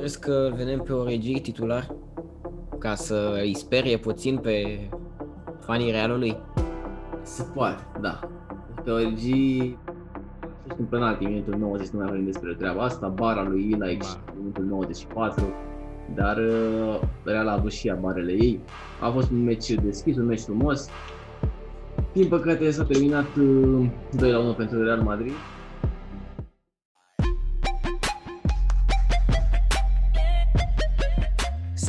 Crezi că îl vedem pe Origi titular? Ca să îi sperie puțin pe fanii Realului? Se poate, da. Pe Origi a fost un penalti în minutul 90, nu mai vorbim despre treaba asta, bara lui Ilaix în minutul 94, dar uh, Real a avut și ea barele ei. A fost un meci deschis, un meci frumos. Din păcate s-a terminat uh, 2 la 1 pentru Real Madrid.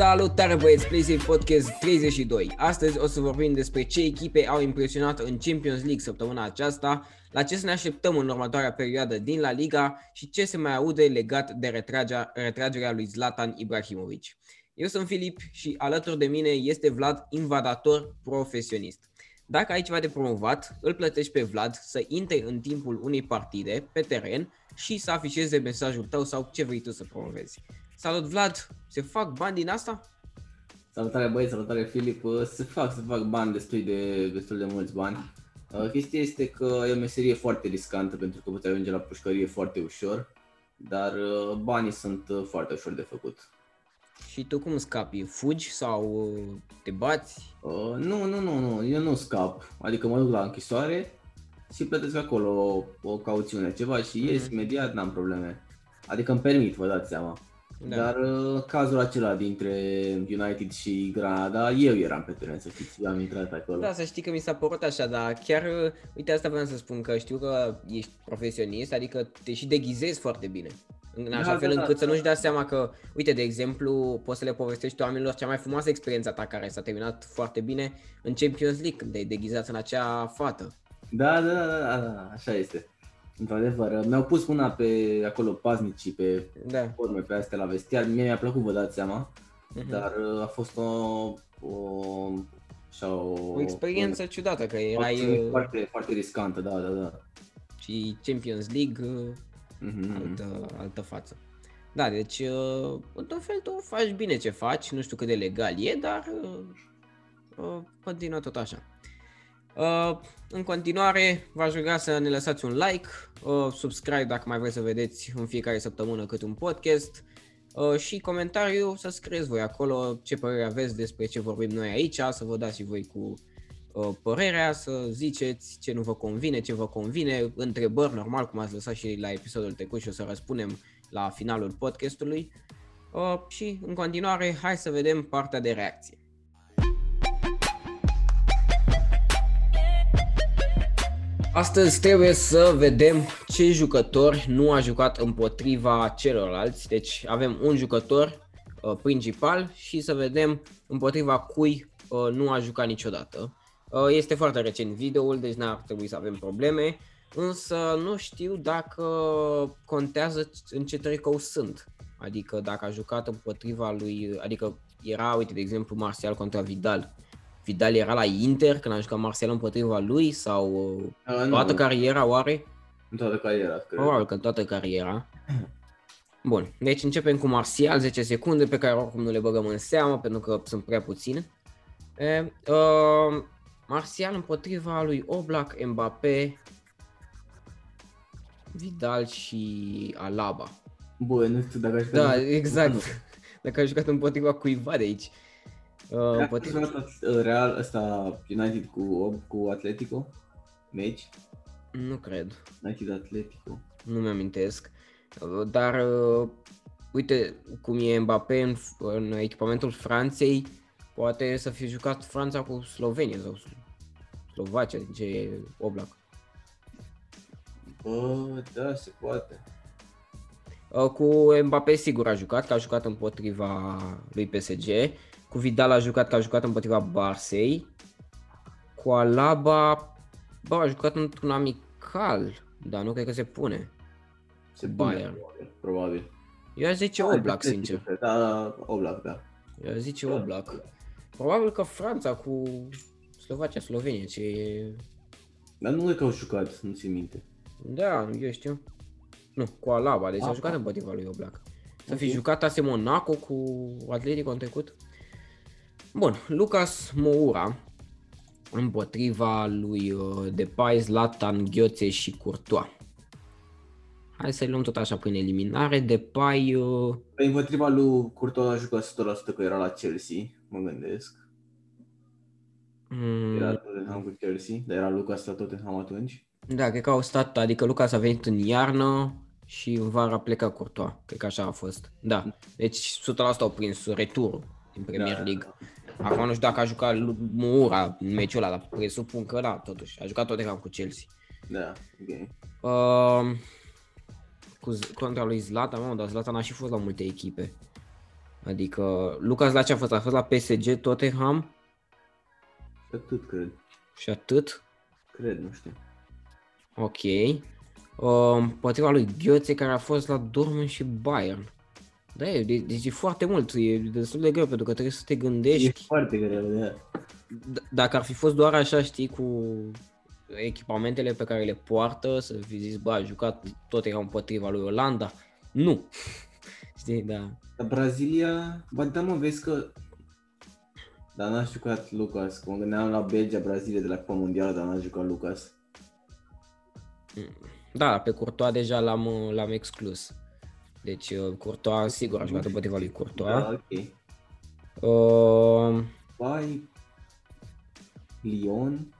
Salutare băieți, PlayStation Podcast 32. Astăzi o să vorbim despre ce echipe au impresionat în Champions League săptămâna aceasta, la ce să ne așteptăm în următoarea perioadă din La Liga și ce se mai aude legat de retragerea, retragerea lui Zlatan Ibrahimovic. Eu sunt Filip și alături de mine este Vlad, invadator profesionist. Dacă ai ceva de promovat, îl plătești pe Vlad să intre în timpul unei partide pe teren și să afișeze mesajul tău sau ce vrei tu să promovezi. Salut Vlad, se fac bani din asta? Salutare băieți, salutare Filip, Uh, se fac, se fac bani destul de, destul de mulți bani. Uh, Chestia este că e o meserie foarte riscantă pentru că poți ajunge la pușcărie foarte ușor, dar uh, banii sunt uh, foarte ușor de făcut. Și tu cum scapi? Fugi sau te bați? Uh, nu, nu, nu, nu, eu nu scap, adică mă duc la închisoare și plătesc acolo o, o cauțiune, ceva și ies Mhm. imediat, n-am probleme. Adică îmi permit, vă dați seama. Da. Dar uh, cazul acela dintre United și Granada, eu eram pe teren, să știți, eu am intrat acolo. Da, să știi că mi s-a părut așa, dar chiar, uite asta vreau să spun, că știu că ești profesionist, adică te și deghizezi foarte bine. În așa Da, fel da, încât da, să da. nu-și dea seama că, uite, de exemplu, poți să le povestești oamenilor cea mai frumoasă experiență a ta care s-a terminat foarte bine în Champions League, când te-ai deghizat în acea fată. Da, da, da, da, da, da, așa este. Într-adevăr, mi-au pus mâna pe acolo paznicii, pe Da. forme, pe astea la vestiar. Mie mi-a plăcut, vă dați seama, Mhm. dar uh, a fost o, o, așa, o, O experiență ciudată, că o erai acțiune uh, foarte, foarte riscantă, da, da, da. și Champions League, uh, Mhm, mhm. altă, altă față. Da, deci, uh, într-un fel tu faci bine ce faci, nu știu cât de legal e, dar uh, uh, continuă tot așa. Uh, în continuare, v-aș ruga să ne lăsați un like, uh, subscribe dacă mai vreți să vedeți în fiecare săptămână cât un podcast uh, și comentariu să scrieți voi acolo ce părere aveți despre ce vorbim noi aici, să vă dați și voi cu uh, părerea, să ziceți ce nu vă convine, ce vă convine, întrebări normal, cum ați lăsat și la episodul trecut și o să răspundem la finalul podcastului. Uh, și în continuare, hai să vedem partea de reacție. Astăzi trebuie să vedem ce jucător nu a jucat împotriva celorlalți. Deci avem un jucător uh, principal și să vedem împotriva cui uh, nu a jucat niciodată. Uh, este foarte recent videoul, deci n-ar trebui să avem probleme. Însă nu știu dacă contează în ce tricou sunt. Adică dacă a jucat împotriva lui, adică era, uite, de exemplu, Martial contra Vidal. Vidal era la Inter când a jucat Martial împotriva lui sau uh, Uh, nu, toată cariera oare? în toată cariera, cred. Probabil că în toată cariera. Bun, deci începem cu Martial, 10 secunde pe care oricum nu le băgăm în seamă pentru că sunt prea puține. E, uh, Martial împotriva lui Oblak, Mbappé, Vidal și Alaba. Bă, nu știu dacă aș Da, exact. Dacă a jucat împotriva cuiva de aici. Uh, împotriva... Împotriva Real, ăsta United cu, cu Atletico, meci, Nu cred. United Atletico. nu mi-amintesc. Uh, Dar, uh, uite, cum e Mbappé în, în echipamentul Franței, poate să fi jucat Franța cu Slovenia sau Slovacia, din ce e Oblak. Bă, da, se poate. Uh, Cu Mbappé sigur a jucat, că a jucat împotriva lui PSG. Cu Vidal a jucat, că a jucat împotriva Barsei. Cu Alaba, bă, a jucat într-un amical, dar nu cred că se pune. Se Bayern. pune, probabil. Eu aș zice probabil. Oblak, sincer. Da, da, Oblak, da. Eu aș zice Oblak. Probabil că Franța cu Slovacia, Slovenia, ce e... Dar nu e că au jucat, nu ți minte. Da, eu știu. Nu, cu Alaba, deci a Ah. jucat împotriva lui Oblak. Să fi Ok. jucat AS Monaco cu Atletico în trecut. Bun, Lucas Moura împotriva lui uh, Depay, Zlatan, Ghioțe și Courtois. hai să luăm tot așa prin eliminare. Depay, uh, Pe împotriva lui Courtois a jucat 100% că era la Chelsea, mă gândesc. mm, Era Tottenham cu Chelsea, dar era Lucas la Tottenham atunci. da, cred că au stat, adică Lucas a venit în iarnă și în vară a plecat Courtois. Cred că așa a fost. Da, deci 100% au prins returul din Premier Da. League. Acum nu știu dacă a jucat lui Moura în meciul ăla, dar presupun că da, totuși. A jucat Tottenham cu Chelsea. Da, ok. Uh, cu, Z- contra lui Zlatan, mă, dar Zlatan a și fost la multe echipe. Adică, Lucas la ce a fost? A fost la PSG, Tottenham Și atât, cred. și atât. Cred, nu știu. Ok. Uh, împotriva lui Gheoțe care a fost la Dortmund și Bayern. Da, e, de- deci e foarte mult, e destul de greu pentru că trebuie să te E gândești. foarte greu, da. D- dacă ar fi fost doar așa, știi, cu echipamentele pe care le poartă, să fi zis, bă, a jucat tot era împotriva lui Olanda. Nu. știi, da. Dar Brazilia, ba da mă, vezi că... Dar n-a jucat Lucas, că mă gândeam la Belgia, Brazilia de la Cupa Mondială, dar n-a jucat Lucas. Da, pe Courtois deja l-am, l-am exclus. Deci uh, Courtois, sigur, aș jucat împotriva lui Courtois. Da, ok. Uh, Bai, Lyon,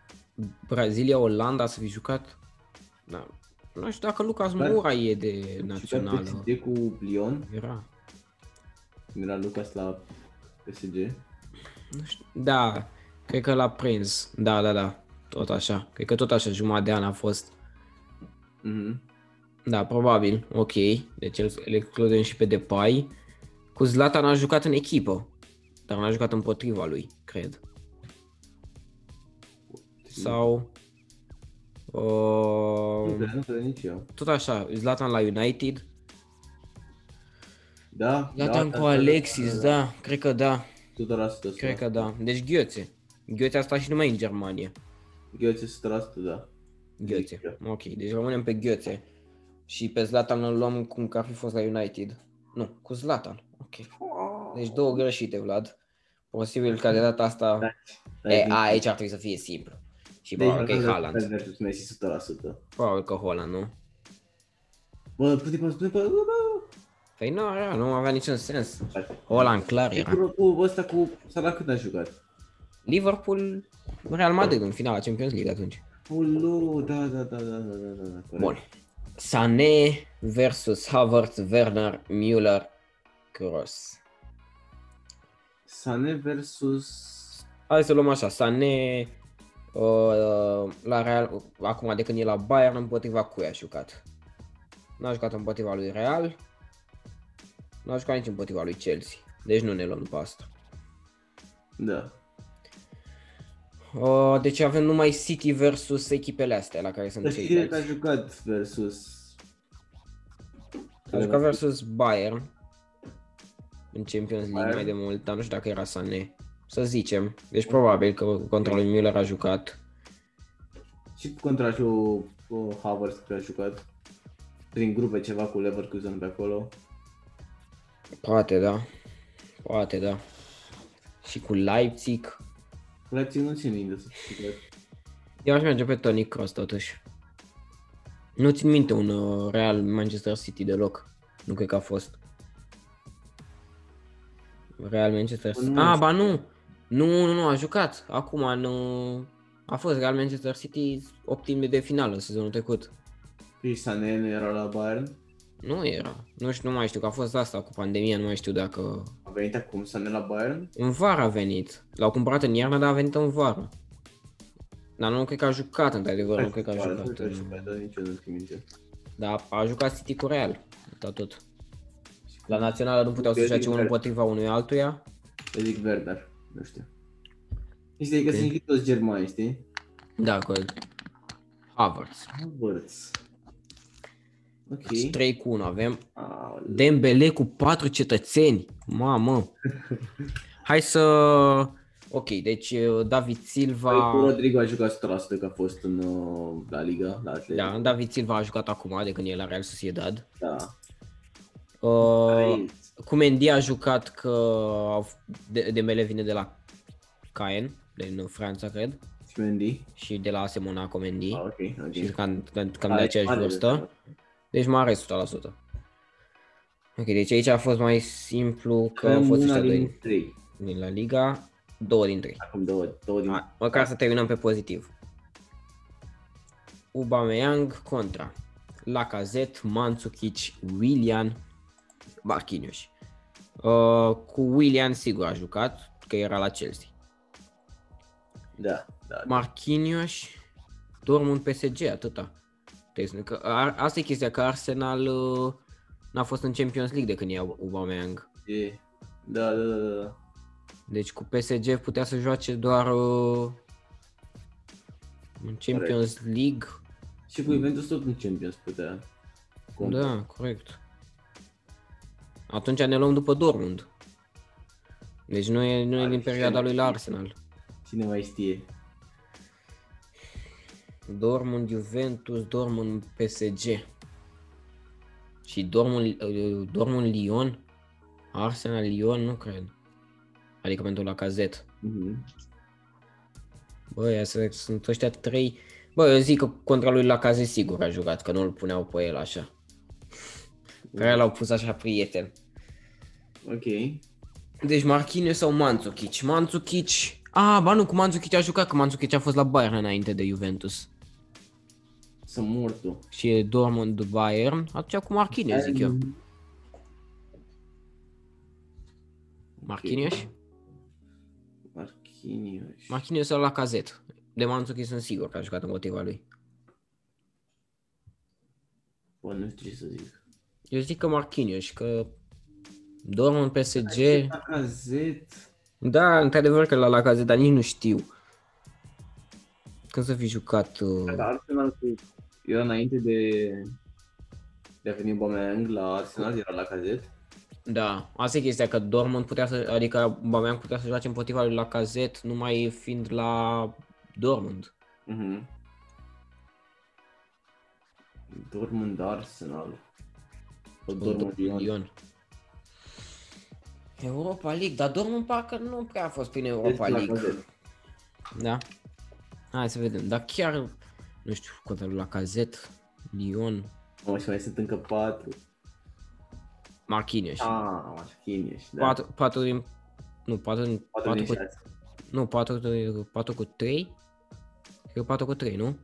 Brazilia, Olanda să fi jucat. Da. Nu știu dacă Lucas Dar- Moura e de jucat națională. PSG cu Lyon, Era. era Lucas la PSG. Nu știu. Da, cred că l-a prins. Da, da, da. Tot așa. Cred că tot așa jumătate de an a fost. Mhm. Da, probabil. Ok. Deci îl îl excludem și pe Depay. Cu Zlatan a jucat în echipă. Dar n-a jucat împotriva lui, cred. Sau... Nu Uh, cred, nu cred nici eu. tot așa, Zlatan la United. Da? Zlatan da, cu Alexis, da, cred că da. 100%. Cred că da. Deci Gheoțe. Gheoțe a stat și numai în Germania. Gheoțe 100%, da. Gheoțe. Zic Ok, deci rămânem pe Gheoțe. Și pe Zlatan îl luăm cum că ar fi fost la United. Nu, cu Zlatan. Ok. Deci două greșite, Vlad. Posibil ca de data asta... Da. E, deci- a, aici ar trebui să fie simplu. Și deci, probabil că e Haaland. versus Messi 100%. Probabil că Haaland, nu? Bă, pute, pute, Păi nu, nu avea niciun sens. Exact. Haaland clar deci era. Liverpool ăsta cu Salah când a jucat? Liverpool, Real Madrid în finala Champions League atunci. Ulu, da, da, da, da, da, da, da. Bun. Sané versus Havertz, Werner, Müller, Kroos. Sané versus... Hai să luăm așa, Sané uh, la Real, acum de când e la Bayern împotriva cui a jucat? N-a jucat împotriva lui Real, n-a jucat nici împotriva lui Chelsea, deci nu ne luăm după asta. Da. Uh, deci avem numai City versus echipele astea la care sunt Dar știi că a ceilalți. jucat versus... A jucat versus Bayern în Champions League Bayern. mai de mult, dar nu știu dacă era Sané. Să zicem. Deci probabil că contra lui Müller a jucat. Și contra și cu cu Havertz că a jucat. Prin grupe ceva cu Leverkusen pe acolo. Poate, da. Poate, da. Și cu Leipzig. Cu Leipzig nu țin minte să fiu clar. Eu aș merge pe Toni Kroos totuși. Nu țin minte un uh, Real Manchester City deloc. Nu cred că a fost. Real Manchester City. Nu Ah, știu. ba nu. Nu, nu, nu, a jucat. Acum în, uh, a fost Real Manchester City optime de finală sezonul trecut. Și Sané nu era la Bayern. Nu era. Nu știu, nu mai știu că a fost asta cu pandemia, nu mai știu dacă... A venit acum Sané la Bayern. În vară a venit. L-au cumpărat în iarnă, dar a venit în vară. Dar nu cred că a jucat, într-adevăr, nu cred că a Nu jucat. cred că a în- jucat, dar nici eu nu țin minte. Dar a jucat City cu Real. Atât tot. La națională nu puteau să Eu joace zic unul Ver- împotriva unui altuia. Eu zic Werner, nu știu. Știi că sunt toți germani, știi? Da, corect. Havertz. Havertz. Ok. Deci 3 cu 1 avem. Aoleu. Dembele cu 4 cetățeni. Mamă. Hai să... Ok, deci uh, David Păi, cu Silva... Rodrigo a jucat 100% că a fost în uh, la Liga, la Atletico. Da, David Silva a jucat acum de când e la Real Sociedad. da. Uh, Aici. cu Mendy a jucat că au- De- Dembele vine de la Caen, din Franța, cred. Și Mendy. Și de la AS Monaco Mendy. Ah, ok, ok. Și cam, cam, cam de Are- aceeași are vârstă. Deci mare 100%. Ok, deci aici a fost mai simplu că au fost una ăștia din doi trei. din La Liga, două din trei. Acum două, două din... Hai, Măcar să terminăm pe pozitiv. Aubameyang contra Lacazette, Mandzukic, Willian, Marquinhos. Uh, cu Willian sigur a jucat, că era la Chelsea. Da, da. Marquinhos, Dortmund, PSG, atâta. Deci, Că, a, asta e chestia, că Arsenal uh, n-a fost în Champions League de când e Aubameyang. E, da, da, da, da. Deci cu PSG putea să joace doar uh, în Champions League. Și cu Juventus tot în Champions putea. Conta. Da, corect. Atunci ne luăm după Dortmund. Deci nu e, nu e din perioada lui la Arsenal. Cine mai știe? Dortmund, Juventus, Dortmund, PSG. Și Dortmund, uh, Dortmund, Lyon, Arsenal, Lyon, nu cred. Adică pentru la cazet. Mhm. Băi, astea sunt ăștia trei. Bă, eu zic că contra lui la cazet sigur a jucat, că nu îl puneau pe el așa. Pe el l-au pus așa prieten. Ok. Deci Marquinhos sau Mandzukic? Mandzukic... Ah, ba nu, cu Mandzukic a jucat, că Mandzukic a fost la Bayern înainte de Juventus. Sunt mortu. Și e Dortmund Bayern, atunci cu Marquinhos zic eu. Marquinhos? Marquinhos. Marquinhos sau la cazet. De Mandzukic sunt sigur că a jucat împotriva lui. Bă, nu știu ce să zic. Eu zic că Marquinhos, că Dortmund PSG... Lacazette. Da, într-adevăr că la la cazet, dar nici nu știu. Când să fi jucat... Uh... Dar Arsenal cu... era înainte de... De a veni Aubameyang la Arsenal, era la cazet. Da, asta e chestia, că Dortmund putea să, adică Aubameyang putea să joace împotriva lui Lacazette, numai fiind la Dortmund. Mhm. Dortmund Arsenal. Sau Dortmund Lyon. Lyon. Europa League, dar Dortmund parcă nu prea a fost prin Europa Deci, League. Lacazette. Da? Hai să vedem, dar chiar, nu știu, contra lui Lacazette, Lyon, Mă, și mai sunt încă patru. Marquinhos. Ah, Marquinhos, da. Patru, patru din, nu, patru, din, Patru patru, din cu, șase. nu, patru, de- patru cu trei, cred că patru cu trei, nu?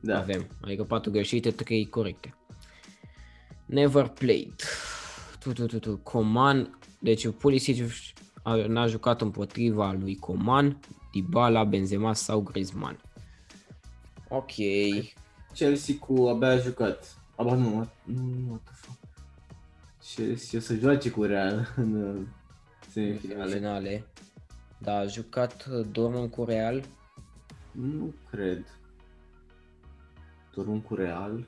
Da. Avem, adică patru greșite, trei corecte. Never played. Tu, tu, tu, tu. Coman, deci Pulisic a- n-a jucat împotriva lui Coman, Dybala, Benzema sau Griezmann. Ok. Chelsea cu abia a jucat. Aba nu, nu, nu, what the fuck. Chelsea o să joace cu Real în uh, semifinale. Finale. Da, a jucat uh, Dortmund cu Real. Nu cred. Dortmund cu Real.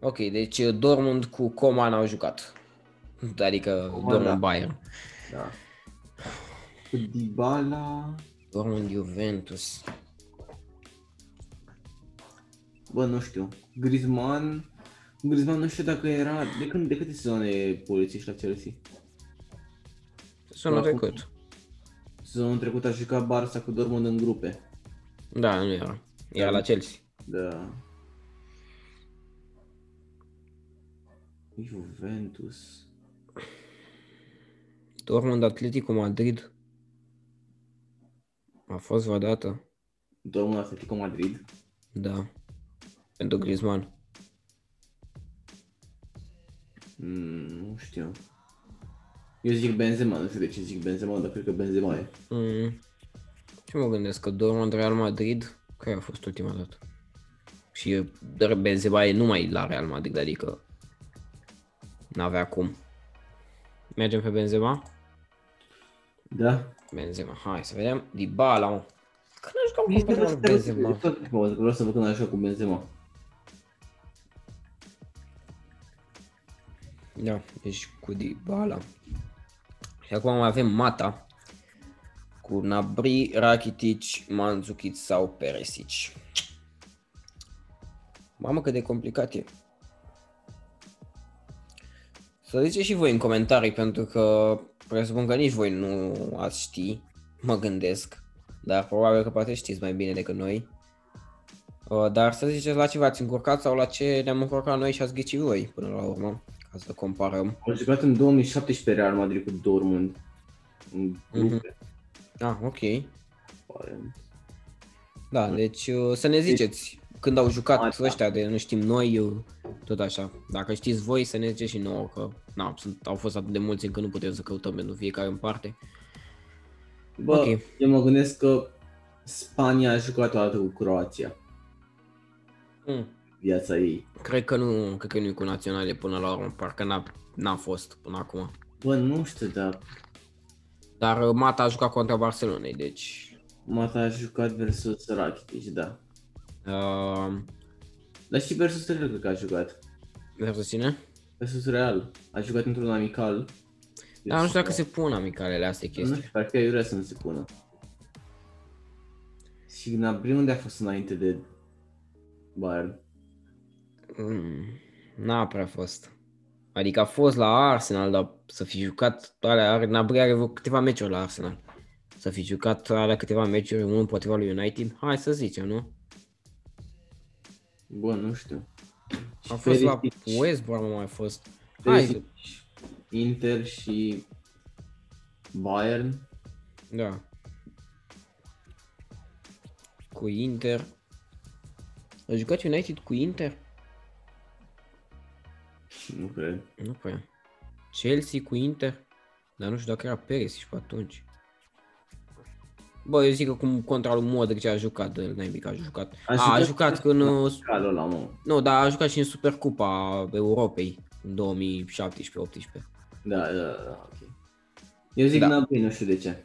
Ok, deci uh, Dortmund cu Coman au jucat. Adică Coman, Dortmund da. Bayern. Da. Cu Dybala... Dortmund Juventus. Bă, nu știu. Griezmann... Griezmann nu știu dacă era... De când, de câte sezoane polițiști la Chelsea? Sună Acum- trecut. Sezonul trecut a jucat Barça cu Dortmund în grupe. Da, nu era. Era la Chelsea. Da. Juventus. Dortmund Atletico Madrid. A fost vreodată? Dortmund Atletico Madrid. Da. Pentru Griezmann. Mm, nu știu. Eu zic Benzema, nu știu de ce zic Benzema, dar cred că Benzema e. Mm. Ce mă gândesc? Că Dortmund Real Madrid? Care a fost ultima dată? Și dar Benzema e numai la Real Madrid, adică n-avea cum. Mergem pe Benzema? Da? Benzema, hai să vedem. Dybala, mă. Că nu jucam Nici cu de Benzema. Benzema. Benzema. Vreau să văd când așa cu Benzema. Da, deci cu Dybala. Și acum mai avem Mata cu Nabri, Rakitic, Mandzukic sau Perisic. Mamă cât de complicat e. Să ziceți și voi în comentarii pentru că presupun că nici voi nu ați ști, mă gândesc, dar probabil că poate știți mai bine decât noi. Uh, dar să ziceți la ce v-ați încurcat sau la ce ne-am încurcat noi și ați ghicit voi până la urmă, ca să comparăm. Am jucat în 2017 Real Madrid cu Dortmund. În grupe, Ah, ok. pare. Da, deci uh, să ne ziceți când au jucat Ah, da. ăștia de nu știm noi, uh, tot așa. Dacă știți voi să ne ziceți și nouă că na, sunt, au fost atât de mulți încât nu putem să căutăm pentru fiecare în parte. Bă, Ok. eu mă gândesc că Spania a jucat o dată cu Croația. Mm. Viața ei. Cred că nu, cred că nu e cu naționale până la urmă, parcă n-a, n-a fost până acum. Bă, nu știu, dar Dar uh, Mata a jucat contra Barcelonei, deci... Mata a jucat versus Rakitic, da. Uh, Dar și versus Real cred că a jucat. versus cine? Versus Real. A jucat într-un amical. Dar nu știu dacă se pun amicalele astea Nu chestii. știu, parcă eu vrea să nu se pună. Și Gnabry unde a fost înainte de Bayern? Mm, n-a prea fost. Adică a fost la Arsenal, dar să fi jucat, alea, are, Gnabry are vreo câteva meciuri la Arsenal. Să fi jucat alea câteva meciuri, unul împotriva lui United, hai să zicem, nu? Bă, nu știu. Și A fost la Perisic- West Brom, a mai fost. Hai, Perisic, Inter și Bayern. da. Cu Inter. A jucat United cu Inter? Nu cred. Nu prea. Chelsea cu Inter? Dar nu știu dacă era Perisic pe atunci. Bă, eu zic că cum contra lui Modric a jucat, de naibii că a jucat. A, a, a jucat în... uh, Calul ăla, mă. Nu, dar a jucat și în Supercupa Europei în 2017-18. Da, da, da, ok. Eu zic Da. Gnabry, nu știu de ce.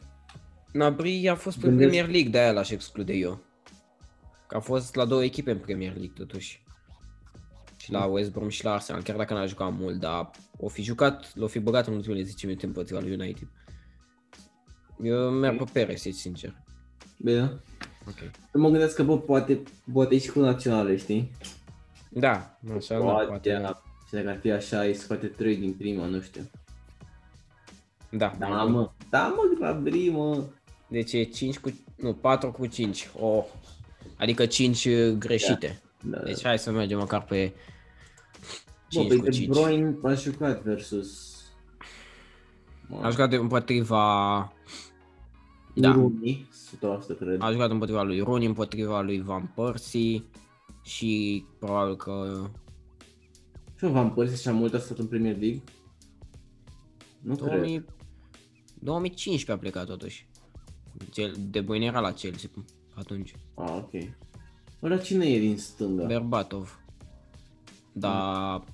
Nabri a fost pe Gândesc- Premier League, de-aia l-aș exclude eu. Că a fost la două echipe în Premier League totuși. Și la West Brom și la Arsenal, chiar dacă n-a jucat mult, dar o fi jucat, l-o fi băgat în ultimele 10 minute împotriva lui United. Eu merg pe Perisic, sincer. Bine. Ok. Eu mă gândesc că, bă, poate, poate și cu naționale, știi? Da, așa, da, Poate, poate. da. Și dacă ar fi așa, îi scoate 3 din prima, nu știu. Da, Da, mă. Da, mă, Gnabry, mă. Deci e 5 cu, nu, 4 cu 5. Oh. Adică 5 greșite. Da, Deci hai să mergem măcar pe Bă, 5 pe cu De 5. Bruyne a jucat versus... Aș jucat împotriva... Da. Rooney, 100% cred. Aș jucat împotriva lui Rooney, împotriva lui Van Persie și probabil că Și Van Persie și-a mult a stat în Premier League? Nu cred. 2000, 2015 a plecat totuși. Cel, de Bruyne era la Chelsea atunci. Ah, ok. Ăla cine e din stânga? Berbatov. Da,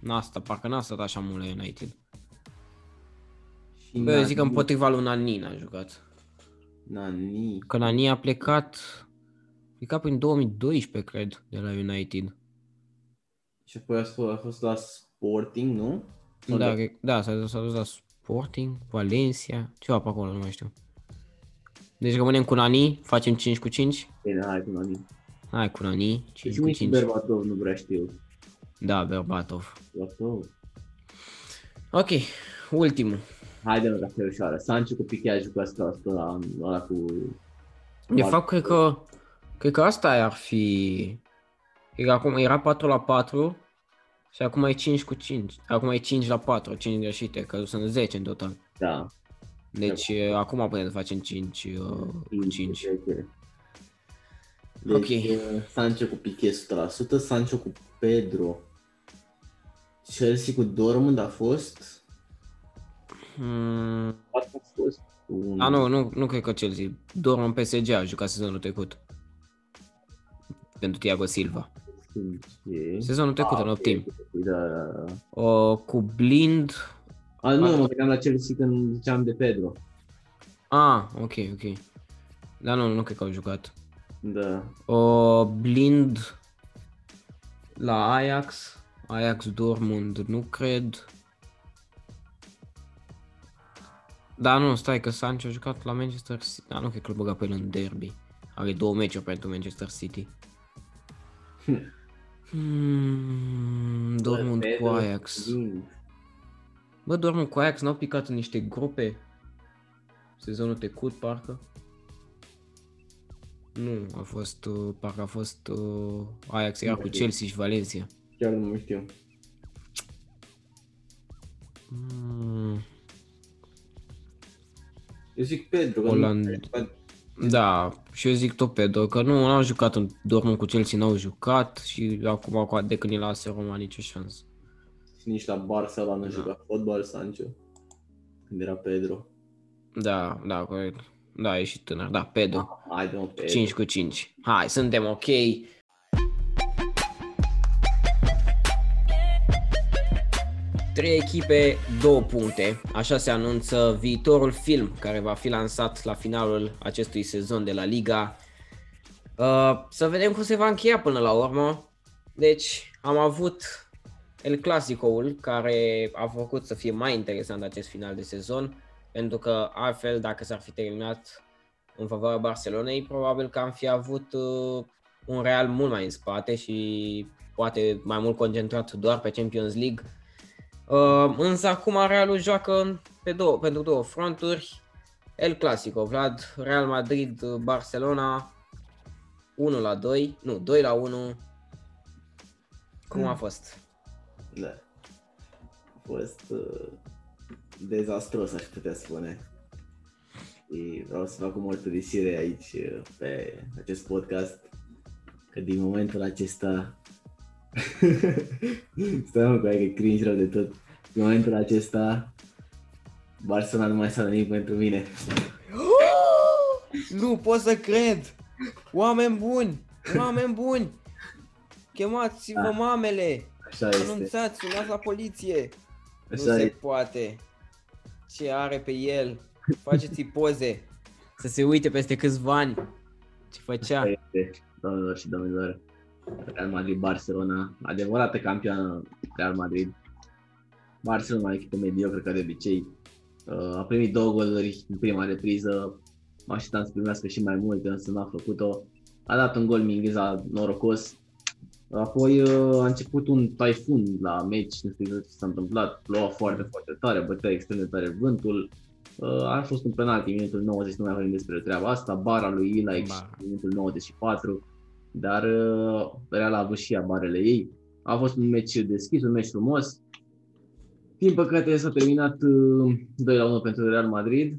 n-a stat, parcă n-a stat așa mult la United. Și Bă, eu zic că Nani. împotriva lui Nani a jucat. Nani. Că Nani a plecat, a plecat prin 2012, cred, de la United. Și apoi a fost, a fost la Sporting, nu? Sau Da, de- cred- da, s-a, s-a dus la Sporting, Valencia, ceva pe acolo, nu mai știu. Deci rămânem cu Nani, facem 5 cu 5. Bine, hai cu Nani. Hai cu Nani, 5 Deci cu nici 5. Berbatov nu vrea știu. Da, Berbatov. Berbatov. Ok, ultimul. Haide mă, că e ușoară. Sancho cu Piqué a jucat 100% la ăla cu... De fapt, cred că, cred că asta ar fi... Cred că acum era 4 la 4 și acum e 5 cu 5. Acum e 5 la 4, 5 greșite, că sunt 10 în total. Da. Deci eh, acum putem să facem 5 uh, cu 5. Deci, Ok. eh, Sancho cu Piqué 100%, Sancho cu Pedro. Chelsea cu Dortmund a fost... Hmm, A fost un... a, nu, nu, nu cred că Chelsea. Dorm PSG a jucat sezonul trecut. Pentru Thiago Silva. Ce? Sezonul trecut în ok, optim. Da, da, da. O, cu Blind. A, nu, mă gândeam la Chelsea când ziceam de Pedro. Ah, ok, ok. Dar nu, nu cred că au jucat. Da. O, Blind la Ajax. Ajax Dortmund, nu cred. Da, nu, stai că Sancho a jucat la Manchester City. Da, nu cred că îl băga pe el în derby. Are două meciuri pentru Manchester City. Hmm, Dortmund cu Pedro, Ajax. Blind. Bă, Dortmund cu Ajax n-au picat în niște grupe sezonul trecut, parcă. Nu, a fost, uh, parcă a fost uh, Ajax era Nu cu știu. Chelsea și Valencia. Chiar nu mai știu. Mm, Eu zic Pedro, că Oland- nu a jucat da, și eu zic tot Pedro, că nu au jucat în Dortmund cu Chelsea, n-au jucat și acum cu- de când e la AS Roma nicio șansă. și nici la Barça la nu Da. jucat fotbal Sancho. Când era Pedro. Da, da, corect. Da, e și tânăr, da, Pedro. Haide mă, Pedro. 5 cu 5. Hai, suntem ok. Trei echipe, două puncte. Așa se anunță viitorul film care va fi lansat la finalul acestui sezon de la Liga. Uh, să vedem cum se va încheia până la urmă. Deci, am avut El Clasicoul care a făcut să fie mai interesant acest final de sezon. Pentru că altfel, dacă s-ar fi terminat în favoarea Barcelonei, probabil că am fi avut uh, un Real mult mai în spate și poate mai mult concentrat doar pe Champions League. Uh, însă acum Realul joacă în- pe două, pentru două fronturi. El Clasico, Vlad, Real Madrid, Barcelona, 1 la 2, nu, 2 la 1. Cum a fost? Da. A fost uh, dezastros, aș putea spune. Și vreau să fac o mărturisire aici uh, pe acest podcast că din momentul acesta stai mă cu aia că e cringe rău de tot din momentul acesta Barcelona nu mai s-a nimic pentru mine Nu pot să cred! Oameni buni! Oameni buni! Chemați-vă Da. mamele! Așa este, Anunțați, sunați la poliție! nu așa se este. poate! Ce are pe el? Faceți-i poze! Să se uite peste câțiva ani! Ce făcea? Așa este, doamnelor și domnilor. Real Madrid-Barcelona, adevărată campioană Real Madrid. Barcelona, o echipă mediocră ca de obicei. Uh, A primit două goluri în prima repriză. Mă așteptam să primească și mai multe, însă n-a făcut-o. A dat un gol Mingheza norocos. Apoi uh, a început un taifun la meci, nu știu exact ce s-a întâmplat. Ploua foarte, foarte tare, bătea extrem de tare vântul. Uh, A fost un penalti în minutul 90, nu mai vorbim despre treaba asta. Bara lui Ilaix Bara. în minutul 94 dar uh, Real a avut și ea barele ei. A fost un meci deschis, un meci frumos. Din păcate s-a terminat uh, 2 la 1 pentru Real Madrid.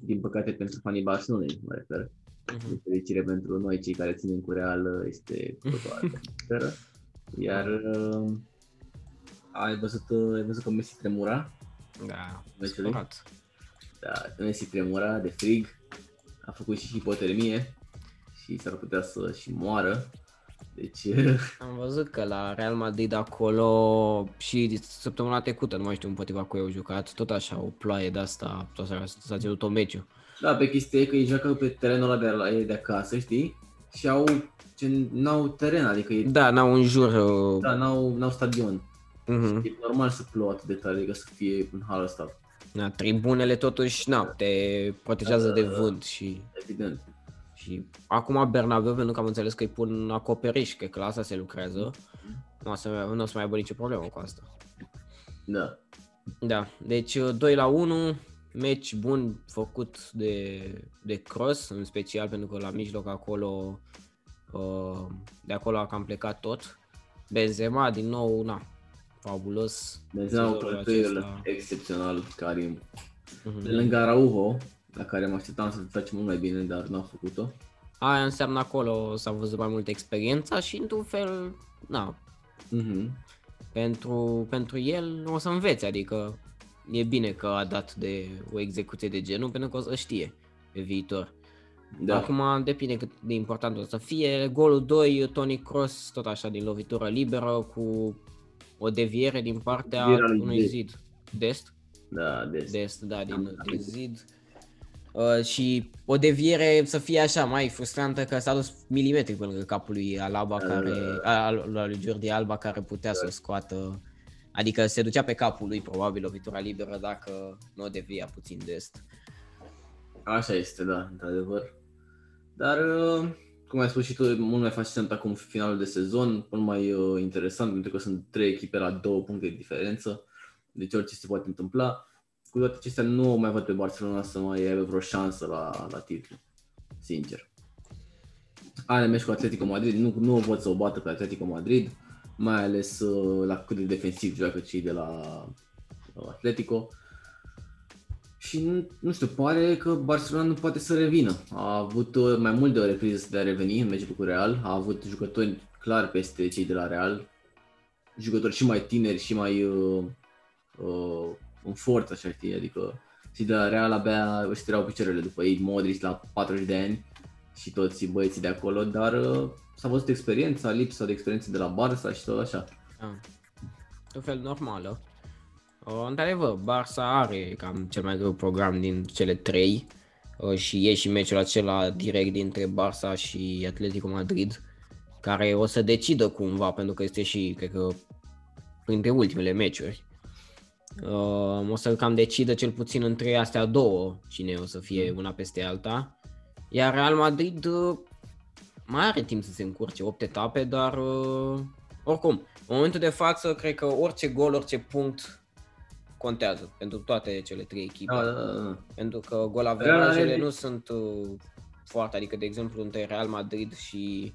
Din păcate pentru fanii Barcelonei, mă refer. Mhm. Din fericire pentru noi, cei care ținem cu Real, uh, este cu totul altă atmosferă. Iar uh, ai văzut, uh, ai văzut că Messi tremura? Da, Meciului? supărat. Da, Messi tremura de frig. A făcut și hipotermie și s-ar putea să și moară. Deci Am văzut că la Real Madrid acolo și săptămâna trecută, nu mai știu împotriva cu au jucat, tot așa, o ploaie de asta, tot așa, s-a ținut o meciu. Da, pe chestia e că ei joacă pe terenul ăla de, la ei de acasă, știi? Și au, ce, n-au teren, adică ei, Da, n-au în jur. uh, da, n-au, n-au stadion. mhm. E normal să plouă atât de tare, adică să fie în halul ăsta, Da, tribunele totuși, na, te protejează de vânt și, evident. Și acum Bernabeu, pentru că am înțeles că îi pun acoperiș, cred că la asta se lucrează, nu o să, nu o să mai aibă nicio problemă cu asta. Da. Da, deci uh, 2 la 1, meci bun făcut de, de Cross, în special pentru că la mijloc acolo, uh, de acolo a cam plecat tot. Benzema din nou, na, fabulos. Benzema au sezonul călătorie acesta. excepțional, Karim. Mhm. De lângă Araujo, la care mă așteptam să face mult mai bine, dar n-a făcut-o. Aia înseamnă acolo s-a văzut mai multă experiența și într-un fel, na, Mhm. pentru, pentru el o să învețe, adică e bine că a dat de o execuție de genul pentru că o să știe pe viitor. Da. Acum depinde cât de important o să fie. Golul 2, Tony Cross, tot așa din lovitură liberă cu o deviere din partea Devierea lui unui Dest. zid. Dest? Da, des. Dest, da, din, Da, din zid. Uh, și o deviere să fie așa mai frustrantă că s-a dus milimetric pe lângă capul lui Alaba Da, care, da, a, al- lui Jordi Alba care putea să o scoată Adică se ducea pe capul lui probabil lovitura liberă dacă nu o devia puțin de est. Așa este, da, într-adevăr. Dar, uh, cum ai spus și tu, e mult mai fascinant acum finalul de sezon, mult mai uh, interesant, pentru că sunt trei echipe la două puncte de diferență, deci orice se poate întâmpla. Cu toate acestea, nu mai văd pe Barcelona să mai aibă vreo șansă la, la titlu, sincer. are meci cu Atletico Madrid, nu, nu o văd să o bată pe Atletico Madrid, mai ales uh, la cât de defensiv joacă cei de la uh, Atletico. Și nu, nu știu, pare că Barcelona nu poate să revină. A avut uh, mai mult de o repriză de a reveni în meciul cu Real, a avut jucători clar peste cei de la Real, jucători și mai tineri și mai uh, uh, în forță, așa știi, adică și de la Real abia își tirau picioarele după ei, Modric la 40 de ani și toți băieții de acolo, dar uh, s-a văzut experiența, lipsa de experiență de la Barça și tot așa. Ah. Un fel normală. Uh, într-adevăr, Barça are cam cel mai greu program din cele trei uh, și e și meciul acela direct dintre Barça și Atletico Madrid, care o să decidă cumva, pentru că este și, cred că, printre ultimele meciuri. Uh, o să cam decidă cel puțin între astea două cine o să fie una peste alta. Iar Real Madrid uh, mai are timp să se încurce, 8 etape, dar uh, oricum, în momentul de față, cred că orice gol, orice punct contează pentru toate cele trei echipe. Da, da, da. Pentru că golaverajele nu sunt uh, foarte, adică de exemplu între Real Madrid și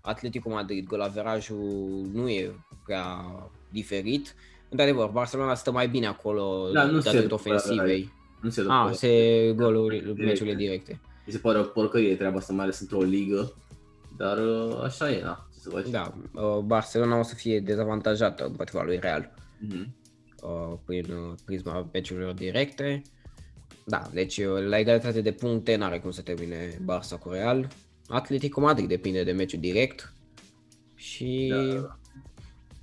Atletico Madrid, golaverajul nu e prea diferit. Într-adevăr, Barcelona stă mai bine acolo Da, nu se datorită după ofensivei. Nu se Ah, după- se goluri, Directe. meciurile directe. Mi se pare o porcărie treaba asta, mai ales într-o ligă, dar uh, așa e, na, ce să faci. Da, uh, Barcelona o să fie dezavantajată împotriva lui Real Mhm. uh, prin uh, prisma meciurilor directe. Da, deci uh, la egalitate de puncte n-are cum să termine Barça cu Real. Atletico Madrid depinde de meciul direct și Da, da,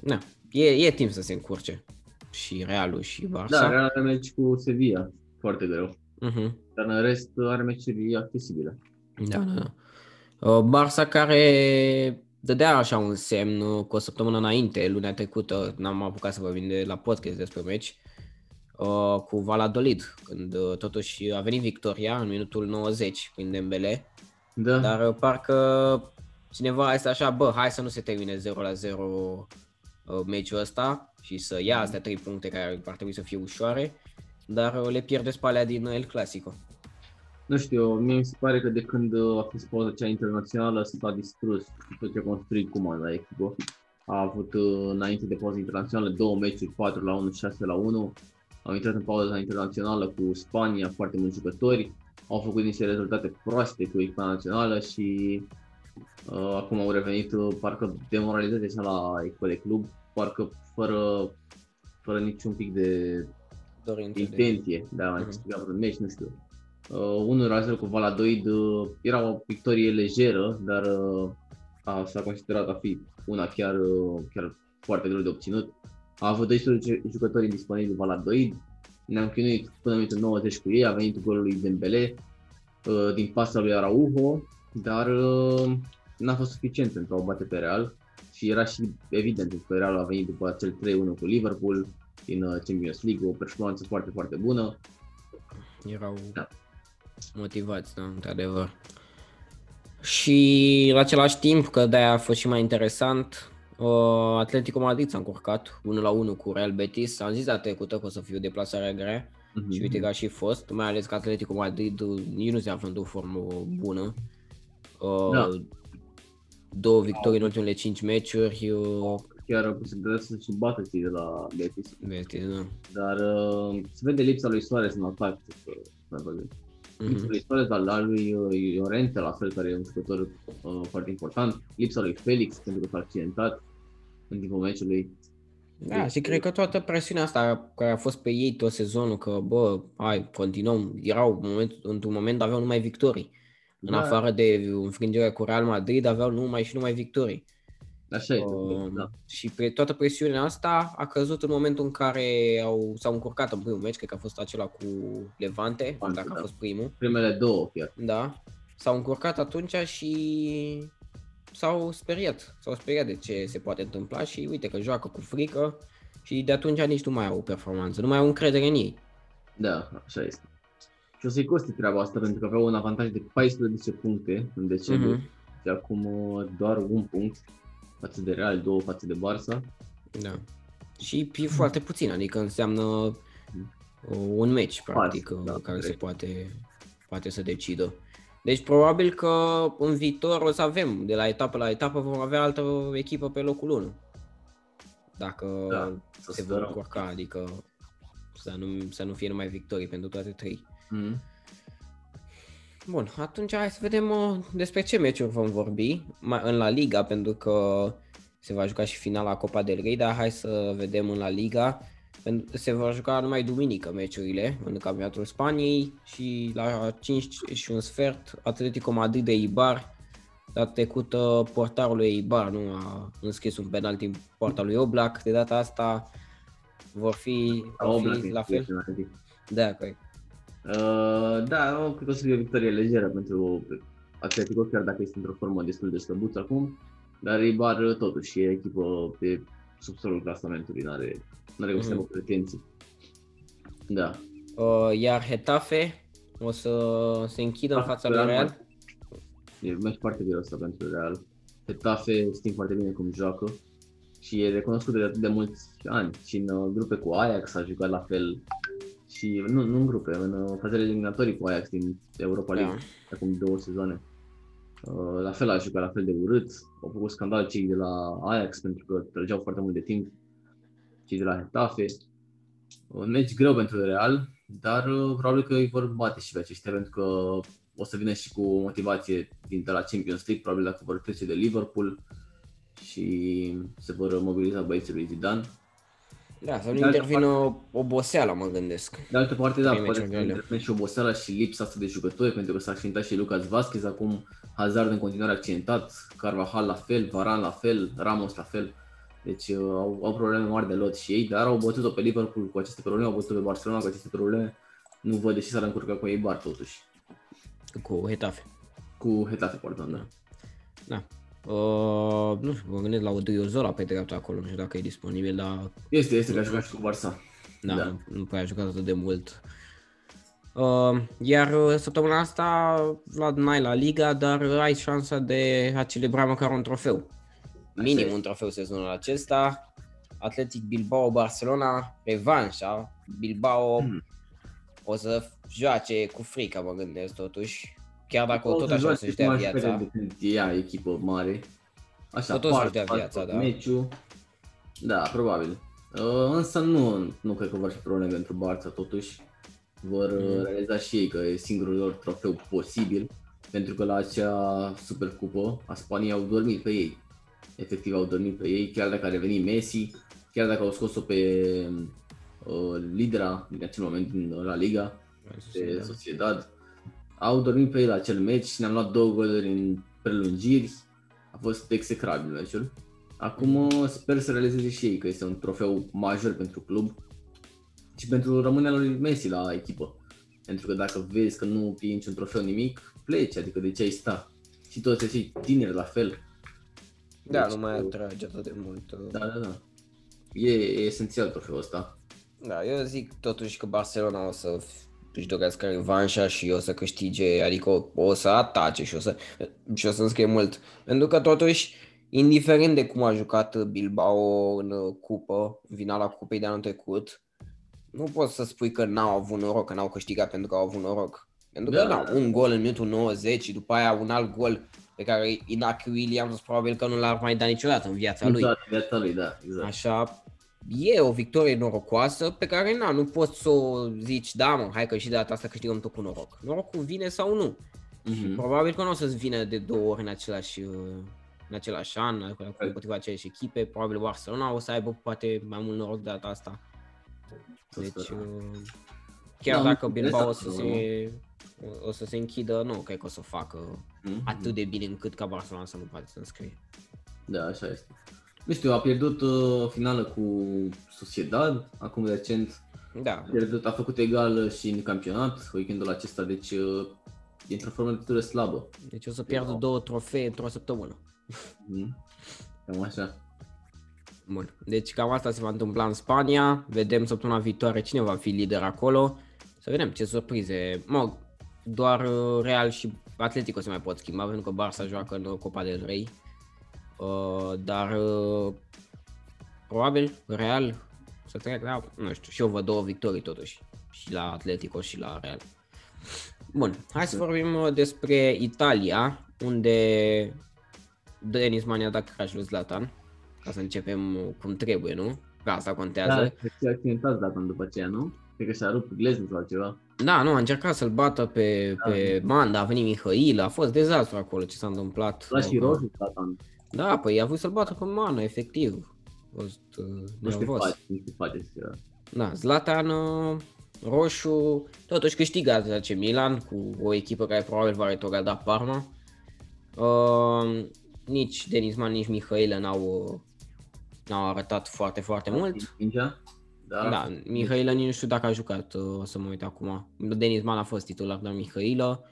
da. Na, e, e timp să se încurce și Realul și Barça. Da, Real are meci cu Sevilla, foarte greu. Mhm. Dar în rest uh, are meciuri accesibile. Da, da, da. Uh, Barça care dădea așa un semn uh, cu o săptămână înainte, lunea trecută, n-am apucat să vorbim de la podcast despre meci, uh, cu Valladolid, când uh, totuși a venit victoria în minutul 90 prin Dembele, Da, dar uh, parcă cineva este așa, bă, hai să nu se termine 0 la 0 uh, meciul ăsta și să ia astea 3 puncte care ar trebui să fie ușoare, dar uh, le pierde spalea din El Clasico. nu știu, mie mi se pare că de când uh, a fost pauza cea internațională s-a distrus tot ce a construit Koeman la echipă. A avut uh, înainte de pauza internațională două meciuri, 4 la 1, 6 la 1. Au intrat în pauza internațională cu Spania, foarte mulți jucători. Au făcut niște rezultate proaste cu echipa națională și uh, acum au revenit uh, parcă demoralizați așa la echipa de club, parcă fără, fără niciun pic de Dorință de- intenție de a mai Mhm. câștiga vreun meci, nu știu. Uh, 1 la 0 cu Valadoid uh, era o victorie lejeră, dar uh, a, s-a considerat a fi una chiar, uh, chiar foarte greu de obținut. A avut 12 jucători disponibili Valadoid, ne-am chinuit până în minutul 90 cu ei, a venit golul lui Dembele uh, din pasa lui Araujo, dar uh, n-a fost suficient pentru a o bate pe Real și era și evident că Real a venit după acel 3-1 cu Liverpool din uh, Champions League, o performanță foarte, foarte bună. Erau Da. motivați, da, într-adevăr. Și la același timp, că de-aia a fost și mai interesant, uh, Atletico Madrid s-a încurcat 1 la 1 cu Real Betis. Am zis data trecută că o să fie o deplasare grea Mhm. și uite că a și fost, mai ales că Atletico Madrid uh, nici nu se află într-o formă bună. Uh, Da. Două victorii în ultimele 5 meciuri. Uh, Chiar au posibilitatea să și bată cei de la Betis, Betis, da. dar uh, se vede lipsa lui Suarez în atac. Să, să văzut. Lipsa Mhm. lui Suarez, dar la lui uh, Llorente, la fel, care e un jucător uh, foarte important. Lipsa lui Felix, pentru că s-a accidentat în timpul meciului. Da, și cred că toată presiunea asta care a fost pe ei tot sezonul, că bă, hai, continuăm, erau moment, într-un moment aveau numai victorii. În Da. afară de înfrângerea cu Real Madrid, aveau numai și numai victorii. Așa e, Um, da. Și pe toată presiunea asta a căzut în momentul în care au, s-au încurcat în primul meci, cred că a fost acela cu Levante, Levante, dacă a da. fost primul. Primele două chiar. Da, s-au încurcat atunci și s-au speriat. S-au speriat de ce se poate întâmpla și uite că joacă cu frică și de atunci nici nu mai au performanță, nu mai au încredere în ei. Da, așa este. Și o să-i coste treaba asta pentru că aveau un avantaj de 14 puncte în decembrie Mhm. și acum uh, doar un punct față de Real, două față de Barça. Da. Și e foarte puțin, adică înseamnă uh, un meci, practic, da, uh, care se corect. poate, poate să decidă. Deci probabil că în viitor o să avem, de la etapă la etapă vom avea altă echipă pe locul 1. Dacă Da, să se vor sperăm. încurca, adică să nu, să nu fie numai victorii pentru toate trei. Mm. Bun, atunci hai să vedem uh, despre ce meciuri vom vorbi mai, în La Liga, pentru că se va juca și finala Copa del Rey, dar hai să vedem în La Liga. Pentru- Se va juca numai duminică meciurile în campionatul Spaniei și la 5 și un sfert Atletico Madrid de Ibar. Data trecută portarul lui Ibar nu a înscris un penalti în poarta lui Oblak, de data asta vor fi, vor Oblak fi este la fel? penalti. Da, corect. Uh, da, nu, cred că o să fie o victorie lejeră pentru Atletico, chiar dacă este într-o formă destul de slăbuță acum, dar Ibar totuși e echipă pe subsolul clasamentului, n-are, n-are cum să Mhm. aibă pretenții. Da. Uh, iar Hetafe o să se închidă în fața lui Real. E un meci foarte greu ăsta pentru Real. Hetafe știm foarte bine cum joacă și e recunoscut de atât de mulți ani și în uh, grupe cu Ajax a jucat la fel și nu, nu în grupe, în uh, fazele eliminatorii cu Ajax din Europa League Da. acum două sezoane. Uh, La fel a jucat la fel de urât, au făcut scandal cei de la Ajax pentru că trăgeau foarte mult de timp, cei de la Hetafe. Un meci greu pentru Real, dar uh, probabil că îi vor bate și pe aceștia pentru că o să vină și cu motivație din de la Champions League, probabil dacă vor trece de Liverpool și se vor mobiliza băieții lui Zidane. Da, să nu De altă intervină oboseala, mă gândesc. De altă parte, da, Trei poate să meciuri grele. intervine și oboseala și lipsa asta de jucători, pentru că s-a accidentat și Lucas Vazquez, acum Hazard în continuare accidentat, Carvajal la fel, Varane la fel, Ramos la fel. Deci uh, au, au probleme mari de lot și ei, dar au bătut-o pe Liverpool cu aceste probleme, au bătut-o pe Barcelona cu aceste probleme. Nu văd de ce s-ar încurca cu ei bar totuși. Cu Hetafe. Cu Hetafe, pardon, da. Da. Uh, nu știu, mă gândesc la Odriozola pe dreapta acolo, nu știu dacă e disponibil, dar Este, este că a jucat și cu Barça. da, Da. Nu, nu prea a jucat atât de mult. Uh, iar uh, săptămâna asta, Vlad, n-ai la Liga, dar ai șansa de a celebra măcar un trofeu. Minim e. un trofeu sezonul acesta. Atletic Bilbao Barcelona, revanșa. Bilbao Hmm. o să joace cu frică, mă gândesc totuși. Chiar dacă O tot să așa o joace să-și cum dea aș crede viața. de Când e ea echipă mare. Așa, Tot o să-și par- dea par viața, tot da. Meciul. Da, probabil. Uh, însă nu, nu cred că vor fi probleme pentru Barça totuși. Vor uh, Mhm. realiza și ei că e singurul lor trofeu posibil. Pentru că la acea supercupă a Spaniei au dormit pe ei. Efectiv au dormit pe ei, chiar dacă a revenit Messi, chiar dacă au scos-o pe uh, lidera din acel moment din La Liga, de Sociedad. Au dormit pe el la acel meci și ne-am luat două goluri în prelungiri. A fost execrabil meciul. Acum uh, sper să realizeze și ei că este un trofeu major pentru club și pentru rămânerea lui Messi la echipă. Pentru că dacă vezi că nu e niciun trofeu nimic, pleci, adică de ce ai sta? Și toți cei tineri la fel. Da, Deci, nu mai uh, atrage atât de mult. uh, Da, da, da. E, e esențial trofeul ăsta. Da, eu zic totuși că Barcelona o să f- își dorească revanșa și o să câștige, adică o, o să atace și o să, și o să înscrie mult. Pentru că totuși, indiferent de cum a jucat Bilbao în uh, cupă, în finala cupei de anul trecut, nu poți să spui că n-au avut noroc, că n-au câștigat pentru că au avut noroc. Pentru că Da. da, un gol în minutul 90 și după aia un alt gol pe care Inaki Williams probabil că nu l-ar mai da niciodată în viața lui. Da, viața lui, da, exact. Așa, e o victorie norocoasă pe care na, nu poți să o zici, da mă, hai că și de data asta câștigăm tot cu noroc. Norocul vine sau nu. Mhm. Probabil că nu o să-ți vină de două ori în același, uh, în același an, adică împotriva aceleași echipe. Probabil Barcelona o să aibă poate mai mult noroc de data asta. Să Deci, sperăm. uh, chiar Da, dacă nu- Bilbao o asta să, nu. se, o să se închidă, nu cred că o să o facă Mhm. atât de bine încât ca Barcelona să nu poate să înscrie. Da, așa este. Nu știu, a pierdut uh, finală cu Sociedad, acum recent. Da, A, pierdut, a făcut egal și în campionat weekendul acesta, deci uh, e într-o formă destul de slabă. deci o să pierdă două trofee într-o săptămână. Mhm. Cam așa. Bun, deci cam asta se va întâmpla în Spania. Vedem săptămâna viitoare cine va fi lider acolo. Să vedem ce surprize. Mă, doar uh, Real și Atletico se mai pot schimba pentru că Barça joacă în uh, Copa del Rey. Uh, dar uh, probabil Real să treacă, da, nu știu, și eu văd două victorii totuși. Și la Atletico și la Real. bun. Hai să vorbim uh, despre Italia, unde Denis Mani a dat crash lui Zlatan, ca să începem uh, cum trebuie, nu? Că asta contează. Da, cred că a accidentat Zlatan după aceea, nu? Cred că și-a rupt glezul sau ceva. Da, nu, a încercat să-l bată pe, Da. pe Manda, a venit Mihail, a fost dezastru acolo ce s-a întâmplat. La și roșu Zlatan. Da, păi a vrut să-l bată pe Manda, efectiv. A fost uh, Nu știu ce nervos. face, nu știu ce face. ceva. Da, Zlatan uh, roșu, totuși câștigă AC Milan cu o echipă care probabil va retrograda Parma. Uh, nici Denis Man, nici Mihailă n-au, uh, n-au arătat foarte, foarte mult. Mingea? Da. Da, Mihailă nici nu știu dacă a jucat, uh, o să mă uit acum. Denis Man a fost titular, dar Mihailă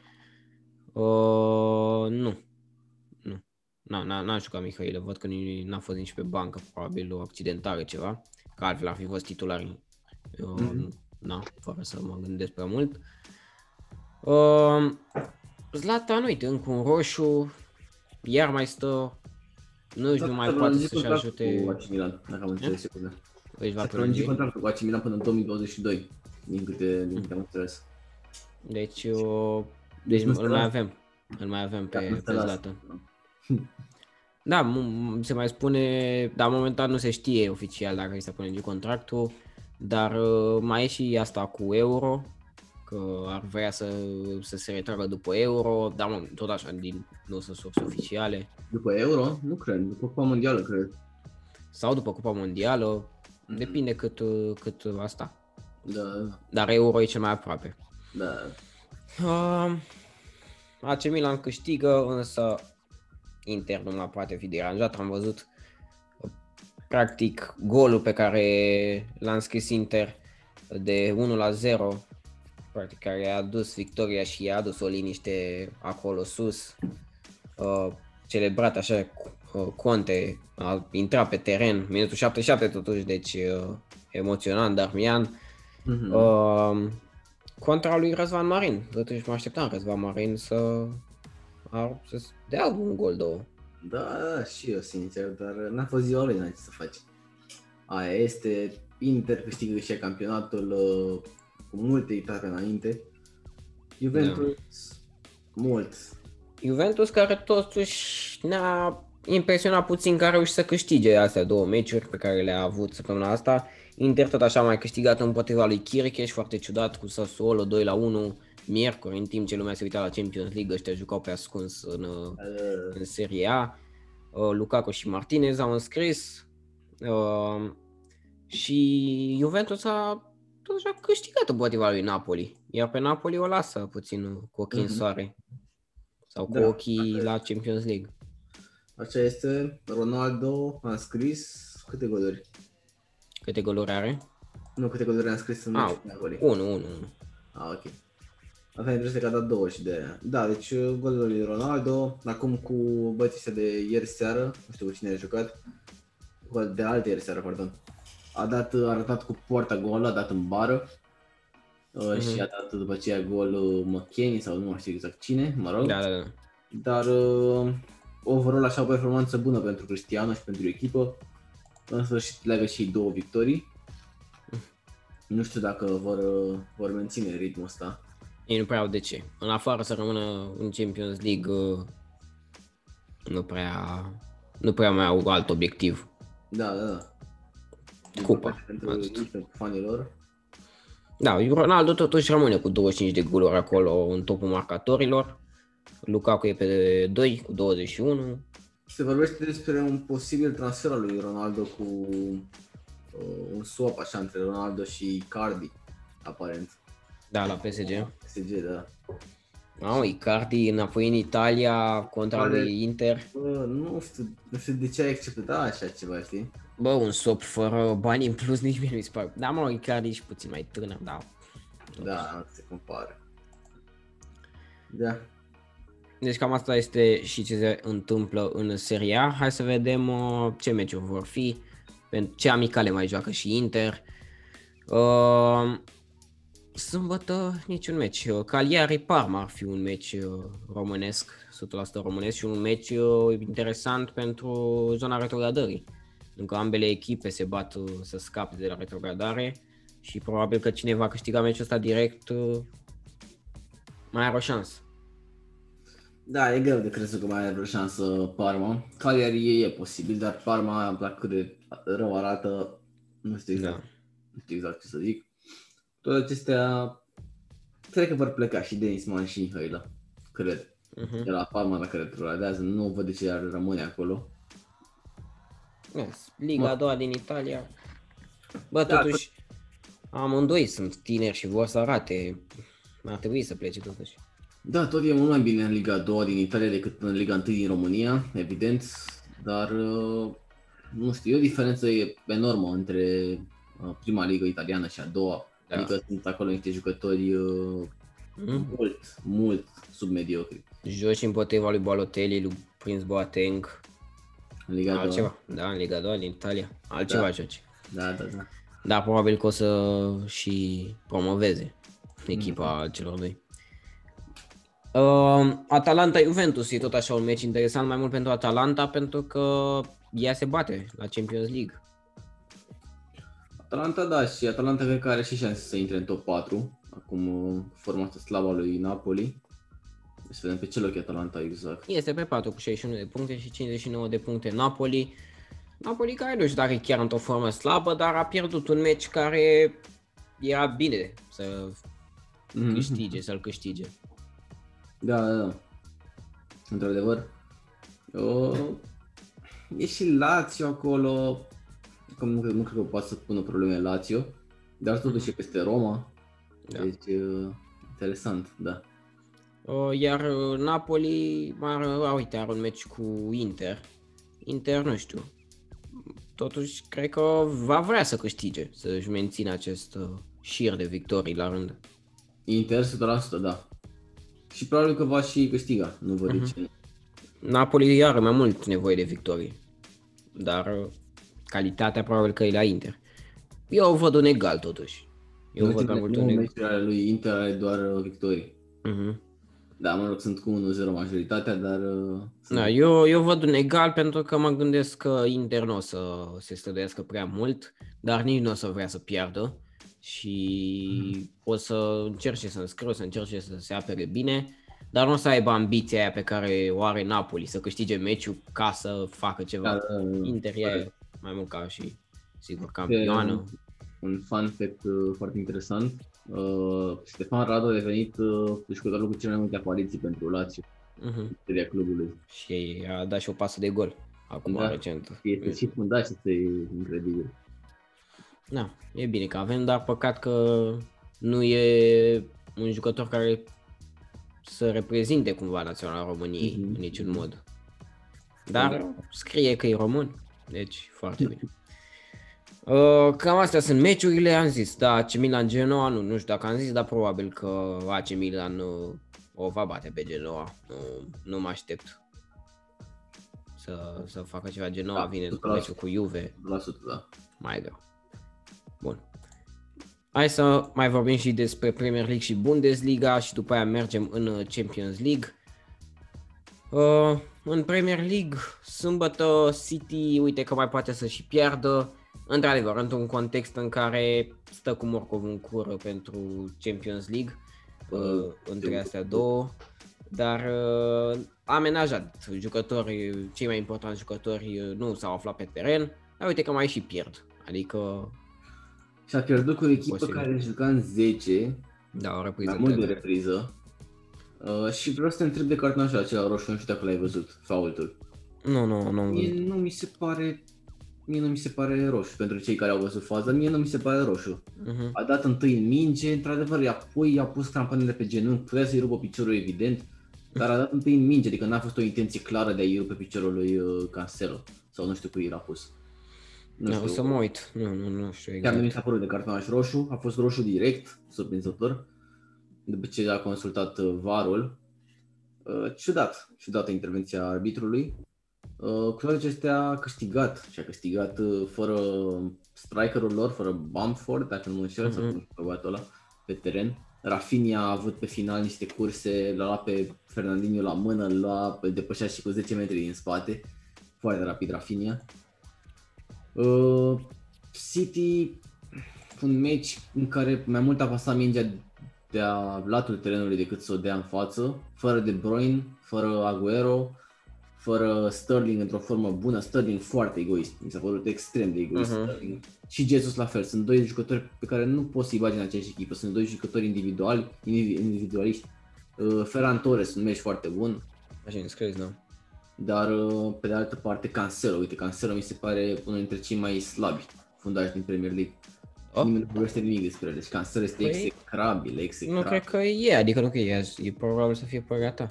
uh, nu. Nu. N-a, n-a, n-a jucat Mihailă, văd că ni- n-a fost nici pe bancă, probabil o accidentare ceva, că altfel ar fi fost titular. Uh, Mhm. Na, fără să mă gândesc prea mult. Uh, Zlatan, uite, încă un roșu, iar mai stă, nu știu, mai poate să-și ajute, Cu AC Milan, dacă am înțeles eu bine. își va Va prelungi prelungi. contractul cu AC Milan până în 2022, din câte, din câte am înțeles. Deci, uh, deci nu se îl mai lasă. avem. Îl mai avem Da, pe, nu pe se lasă. Zlatan. Da, m- se mai spune, dar momentan nu se știe oficial dacă îi se prelungi contractul, dar uh, mai e și asta cu euro, că ar vrea să, să se retragă după euro, dar mă, tot așa, din, nu sunt surse oficiale, După Euro? Nu cred, după Cupa Mondială, cred. sau după Cupa Mondială, Mhm. depinde cât, uh, cât uh, asta. Da, da, Dar euro e cel mai aproape. da. Uh, AC Milan câștigă, însă Inter nu mai poate fi deranjat. Am văzut uh, practic golul pe care l-a înscris Inter de 1 la 0, practic care i-a adus victoria și i-a adus o liniște acolo sus. Uh, celebrat așa uh, Conte a intrat pe teren, minutul 77 totuși, deci uh, emoționant Darmian. Mhm. Uh, contra lui Răzvan Marin. Totuși mă așteptam Răzvan Marin să, ar, să dea un gol, două. Da, da, și eu sincer, dar n-a fost ziua lui, n-ai ce să faci. Aia este, Inter câștigă și campionatul uh, cu multe etape înainte. Juventus, mult. Juventus care totuși ne-a impresionat puțin că a reușit să câștige astea două meciuri pe care le-a avut săptămâna asta. Inter tot așa a mai câștigat împotriva lui Kirkeș, foarte ciudat, cu Sassuolo 2 la 1 miercuri, în timp ce lumea se uita la Champions League, ăștia jucau pe ascuns în, uh, Uh, în Serie A. Uh, Lukaku și Martinez au înscris uh, și Juventus a totuși a câștigat împotriva lui Napoli. Iar pe Napoli o lasă puțin cu ochii în Mhm. soare. Sau cu Da, ochii asta la Champions League. Așa este, Ronaldo a scris câte goluri? Câte goluri are? Nu, câte goluri am scris în Ah, meciul cu Napoli. 1, 1. Ah, ok. Asta impresia că a dat două și de aia. Da, deci uh, golul lui Ronaldo, acum cu bătise de ieri seară, nu știu cu cine a jucat, Gol de alte ieri seară, pardon. A dat, a arătat cu poarta gol, a dat în bară uh, Mhm. și a dat după aceea gol uh, McKennie sau nu mai știu exact cine, mă rog. Da, da, da. Dar uh, overall așa o performanță bună pentru Cristiano și pentru echipă. În sfârșit leagă și ei două victorii. Nu știu dacă vor, uh, vor menține ritmul ăsta. Ei nu prea au de ce. În afară să rămână în Champions League, uh, nu prea, nu prea mai au alt obiectiv. Da, da, da. Din Cupa, păcate, Pentru, atât. pentru fanilor. Da, Ronaldo totuși rămâne cu 25 de goluri acolo în topul marcatorilor. Lukaku e pe 2 cu 21. Se vorbește despre un posibil transfer al lui Ronaldo cu uh, un swap așa între Ronaldo și Cardi, aparent. Da, la PSG. PSG, da. Mamă, Icardi înapoi în Italia contra Are- lui Inter. Bă, nu știu, nu știu de ce ai acceptat așa ceva, știi? Bă, un sop fără bani în plus nici mie nu mi se pare. Da, mă, Icardi e și puțin mai tânăr, da. Da, nu se compară. Da. Deci cam asta este și ce se întâmplă în Serie A. Hai să vedem uh, ce meciuri vor fi, pentru ce amicale mai joacă și Inter. Uh, sâmbătă niciun meci. Uh, Cagliari Parma ar fi un meci uh, românesc, 100% românesc și un meci uh, interesant pentru zona retrogradării. Încă ambele echipe se bat uh, să scape de la retrogradare și probabil că cine va câștiga meciul ăsta direct uh, mai are o șansă. Da, e greu de crezut că mai are vreo șansă Parma. Cagliari e, e posibil, dar Parma, la cât de rău arată, nu știu exact, Da. nu știu exact ce să zic. Toate acestea, cred că vor pleca și Denis Man și Hăila, cred. Uh-huh. De la Parma, dacă retrogradează, nu văd de ce ar rămâne acolo. Yes. Liga Mă. a doua din Italia. Bă, Da, totuși, amândoi sunt tineri și vor să arate. Ar trebui să plece totuși. Da, tot e mult mai bine în Liga a doua din Italia decât în Liga 1 din România, evident, dar uh, nu știu, e o diferență e enormă între uh, prima ligă italiană și a doua. Da. Adică sunt acolo niște jucători uh, Mm? mult, mult submediocri Joci împotriva lui Balotelli, lui Prince Boateng, în Liga a doua. altceva. Da, în Liga a doua din Italia. Altceva Da. joci. Da, da, da. Da, probabil că o să și promoveze echipa celor doi. Uh, Atalanta-Juventus e tot așa un meci interesant, mai mult pentru Atalanta, pentru că ea se bate la Champions League. Atalanta, da, și Atalanta cred că are și șanse să intre în top 4, acum uh, forma asta slabă a lui Napoli. Să vedem pe ce loc e Atalanta exact. Este pe 4 cu 61 de puncte și 59 de puncte Napoli. Napoli care nu știu dacă e chiar într-o formă slabă, dar a pierdut un meci care era bine să Mhm. câștige, să-l câștige. Da, da, da. Într-adevăr. O... E și Lazio acolo. Că nu, cred- nu cred că poate să pună probleme Lazio. Dar totuși e peste Roma. Da. Deci, uh, interesant, da. Uh, Iar uh, Napoli, mai are, a, uite, are un meci cu Inter. Inter, nu știu. Totuși, cred că va vrea să câștige, să-și mențină acest uh, șir de victorii la rând. Inter 100%, da. Și probabil că va și câștiga. Nu văd de ce nu. Napoli are mai mult nevoie de victorii, dar uh, calitatea probabil că e la Inter. Eu văd un egal totuși. Eu În văd mai ultimele mult un nouă egal. meciuri ale lui Inter are doar uh, victorii. Mhm. Da, mă rog, sunt cu 1-0 majoritatea, dar... uh, sunt- Da, eu, eu văd un egal pentru că mă gândesc că Inter nu o să se străduiască prea mult, dar nici nu o să vrea să piardă și o să încerce să înscriu, să încerce să se apere bine, dar nu o să aibă ambiția aia pe care o are Napoli, să câștige meciul ca să facă ceva. Da, da, da. Inter e mai mult ca și, sigur, campioană. un fun fact uh, foarte interesant. Uh, Stefan Radu a devenit uh, jucătorul cu cele mai multe apariții pentru Lazio, Mhm. istoria clubului. Și a dat și o pasă de gol acum Da. recent. Este și fundat și este incredibil. Da, e bine că avem, dar păcat că nu e un jucător care să reprezinte cumva naționala României Mhm. în niciun mod. Dar scrie că e român, deci foarte bine. Uh, cam astea sunt meciurile, am zis, da, AC Milan Genoa, nu, nu știu dacă am zis, dar probabil că AC Milan uh, o va bate pe Genoa, nu, nu mă aștept să, să facă ceva. Genoa Da, vine cu 100%. meciul cu Juve, 100%, da. mai greu. Bun. Hai să mai vorbim și despre Premier League și Bundesliga și după aia mergem în uh, Champions League. Uh, în Premier League, sâmbătă City, uite că mai poate să și piardă. Într-adevăr, într-un context în care stă cu morcov în cură pentru Champions League, uh, Uh, între sigur. astea două, dar uh, a amenajat jucători, cei mai importanti jucători uh, nu s-au aflat pe teren, dar uite că mai și pierd. Adică, Și a pierdut cu o echipă Posibil. care juca în 10, da, o repriză mai mult de întreagă. repriză. Uh, și vreau să te întreb de cartonașul acela roșu, nu știu dacă l-ai văzut, faultul. Nu, nu, nu. am Mie văzut. nu mi se pare mie nu mi se pare roșu pentru cei care au văzut faza, mie nu mi se pare roșu. Mhm. A dat întâi în minge, într-adevăr, apoi i-a pus crampanele pe genunchi, putea să-i rupă piciorul evident, dar a dat întâi în minge, adică n-a fost o intenție clară de a-i rupe piciorul lui uh, Cancelo, sau nu știu cui l-a pus. Nu Da, știu, o să mă uit. Nu, nu, nu știu chiar nu mi exact. s-a părut de cartonaș roșu, a fost roșu direct, surprinzător, după ce a consultat uh, varul. Uh, ciudat, ciudată intervenția arbitrului. Uh, cu toate acestea a câștigat și a câștigat uh, fără strikerul lor, fără Bamford, dacă nu mă înșel, sau Mhm. cum știu băiatul ăla, pe teren. Rafinha a avut pe final niște curse, l-a luat pe Fernandinho la mână, îl lua, îl depășea și cu 10 metri din spate. Foarte rapid Rafinha. Uh, City, un meci în care mai mult a pasat mingea dea latul terenului decât să o dea în față, fără De Bruyne, fără Aguero, fără Sterling într-o formă bună, Sterling foarte egoist, mi s-a părut extrem de egoist uh-huh. Sterling. Și Jesus la fel, sunt doi jucători pe care nu poți să-i bagi în aceeași echipă, sunt doi jucători individuali, individualiști. Uh, Ferran Torres un meci foarte bun. Așa înscris, nu? Dar uh, pe de altă parte Cancelo, uite, Cancelo mi se pare unul dintre cei mai slabi fundași din Premier League. Oh. Nimeni nu vorbește nimic despre el, deci Cancelo este păi, execrabil, execrabil. Nu cred că e, adică nu că e, e probabil să fie părerea ta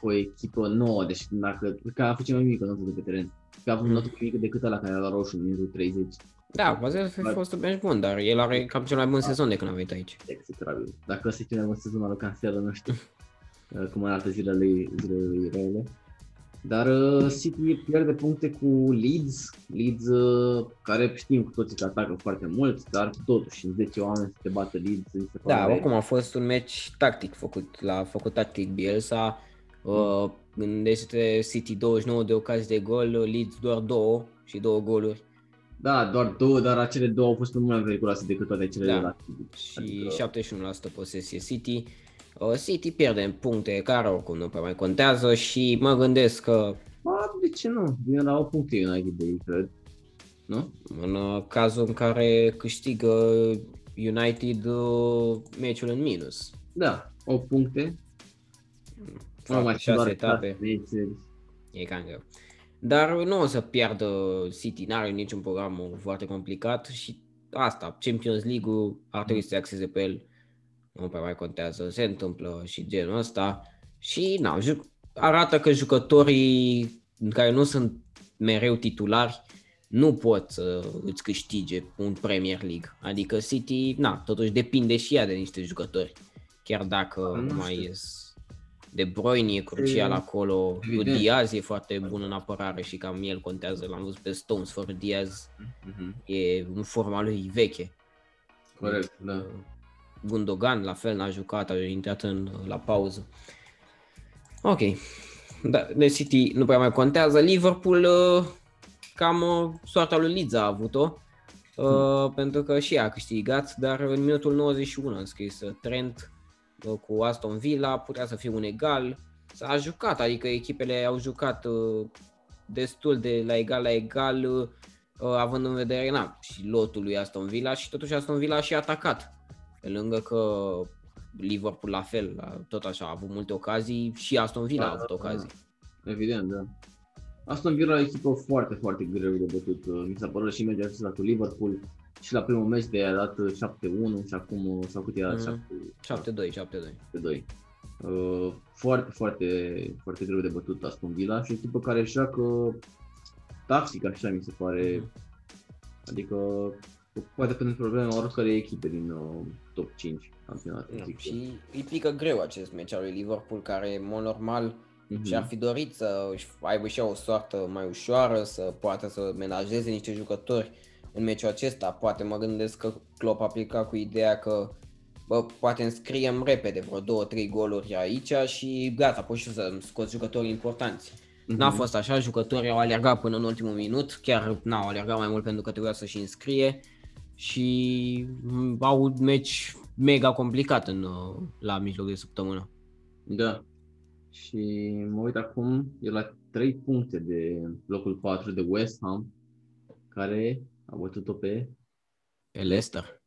o echipă nouă, deci dacă, că a făcut mai mică notă de pe teren. Că a avut mm. notă mică decât ăla care era la roșu în minutul 30. Da, poate să fi fost un bench bun, dar el are cam cel mai bun da. sezon de când a venit aici. Execrabil. Dacă ăsta e cel mai bun sezon al lui Cancelo, nu știu cum arată zilele, zilele rele. Dar uh, City pierde puncte cu Leeds, Leeds uh, care știm cu toții că atacă foarte mult, dar totuși în 10 oameni să te bată Leeds. Se da, oricum a fost un meci tactic făcut, l-a făcut tactic Bielsa, Uh, gândește City 29 de ocazii de gol, Leeds doar două și două goluri. Da, doar două, dar acele două au fost mult mai periculoase decât toate cele da. de la City. Și adică... 71% posesie City. Uh, City pierde în puncte care oricum nu prea mai contează și mă gândesc că... Ba, de ce nu? Vine la o puncte United de ei, cred. Nu? În uh, cazul în care câștigă United uh, meciul în minus. Da, 8 puncte fac mai 6 etape. E cam greu. Dar nu o să piardă City, n-are niciun program foarte complicat și asta, Champions League-ul ar trebui să se axeze pe el, nu prea mai contează, se întâmplă și genul ăsta și na, arată că jucătorii care nu sunt mereu titulari nu pot să îți câștige un Premier League. Adică City, na, totuși depinde și ea de niște jucători, chiar dacă nu mai ies de Bruyne e crucial e, acolo, evident. Diaz e foarte bun în apărare și cam el contează, l-am văzut pe Stones, fără Diaz mm-hmm. e în forma lui veche. Corect, da. Uh, Gundogan la fel n-a jucat, a intrat în, la pauză. Ok, da, de City nu prea mai contează. Liverpool, uh, cam uh, soarta lui Leeds a avut-o, uh, pentru că și ea a câștigat, dar în minutul 91 a scris Trent cu Aston Villa, putea să fie un egal, s-a jucat, adică echipele au jucat uh, destul de la egal la egal, uh, având în vedere na, și lotul lui Aston Villa și totuși Aston Villa a și atacat. Pe lângă că Liverpool la fel, tot așa, a avut multe ocazii și Aston Villa da, a avut da, ocazii. Da. Evident, da. Aston Villa e o echipă foarte, foarte greu de bătut. Mi s-a părut și meciul acesta cu Liverpool și la primul meci de a dat 7-1 și acum, sau cât era? Mm. 7-2, 7-2. 7-2. Uh, foarte, foarte, foarte greu de bătut Aston Villa și o echipă care joacă taxic, așa mi se pare. Mm. Adică poate pentru probleme oricare echipe din uh, top 5 campionat. No, și îi pică greu acest meci al lui Liverpool, care, în mod normal, mm-hmm. și-ar fi dorit să aibă și o soartă mai ușoară, să poată să menajeze niște jucători în meciul acesta. Poate mă gândesc că Klopp a plecat cu ideea că bă, poate înscriem repede vreo 2-3 goluri aici și gata, poți și să scoți jucători importanți. Mm-hmm. N-a fost așa, jucătorii au alergat până în ultimul minut, chiar n-au alergat mai mult pentru că trebuia să-și înscrie și au un meci mega complicat în, la mijloc de săptămână. Da. Și mă uit acum, e la 3 puncte de locul 4 de West Ham, care a bătut-o pe... Pe Leicester.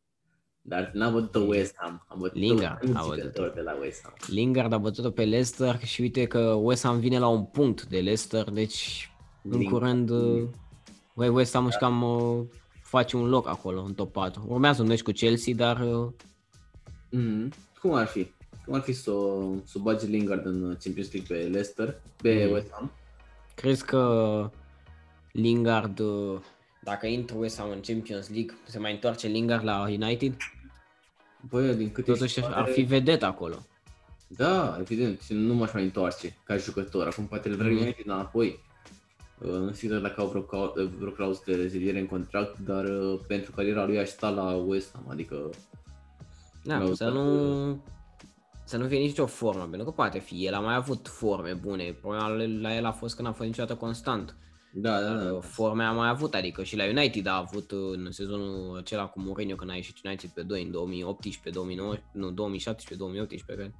Dar n-a bătut-o West Ham. A bătut Lingard a bătut-o. de la West Ham. Lingard a bătut-o pe Leicester și uite că West Ham vine la un punct de Leicester, deci Lingard. în curând Băi, West Ham da. cam uh, face un loc acolo, în top 4. Urmează un meci cu Chelsea, dar... Uh... Mm-hmm. Cum ar fi? Cum ar fi să, să bagi Lingard în Champions League pe Leicester, pe mm. West Ham? Crezi că Lingard uh, dacă intră West Ham în Champions League, se mai întoarce Lingard la United? Băi, din câte Totuși pare... ar fi vedet acolo. Da, evident, și nu m-aș mai întoarce ca jucător. Acum poate îl vrea mm-hmm. United înapoi. Uh, nu știu dacă au vreo, vreo clauză de reziliere în contract, dar uh, pentru cariera lui aș sta la West Ham, adică... Da, să nu, să nu fie nicio formă, pentru că poate fi. El a mai avut forme bune. Problema la el a fost că n-a fost niciodată constant. Da, da, da. Forme a mai avut, adică și la United a avut în sezonul acela cu Mourinho când a ieșit United pe 2 în 2018, 2019, nu, 2017, 2018, cred.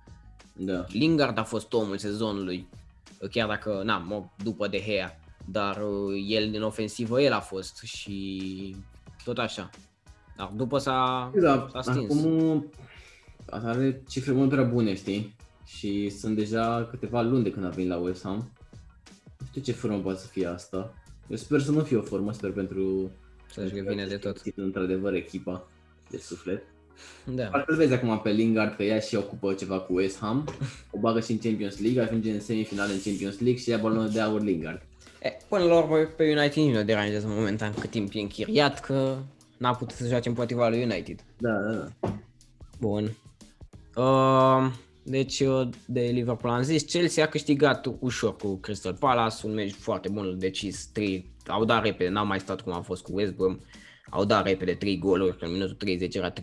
Da. Lingard a fost omul sezonului, chiar dacă, na, mă, după De Gea, dar uh, el în ofensivă el a fost și tot așa. Dar după s-a, Da, s-a stins. acum asta are cifre mult prea bune, știi? Și sunt deja câteva luni de când a venit la West Ham. Nu știu ce formă poate să fie asta. Eu sper să nu fie o formă, sper pentru... Să-și revine de tot. Într-adevăr echipa de suflet. Da. Parcă îl vezi acum pe Lingard că ea și ocupă ceva cu West Ham, o bagă și în Champions League, ajunge în semifinale în Champions League și ia balonul de aur Lingard. E, până la urmă pe United nici nu o deranjează momentan cât timp e închiriat, că n-a putut să joace împotriva lui United. Da, da, da. Bun. Uh, deci uh, de Liverpool am zis, Chelsea a câștigat ușor cu Crystal Palace, un meci foarte bun, decis 3, au dat repede, n-au mai stat cum a fost cu West Brom, au dat repede 3 goluri, în minutul 30 era 3-0,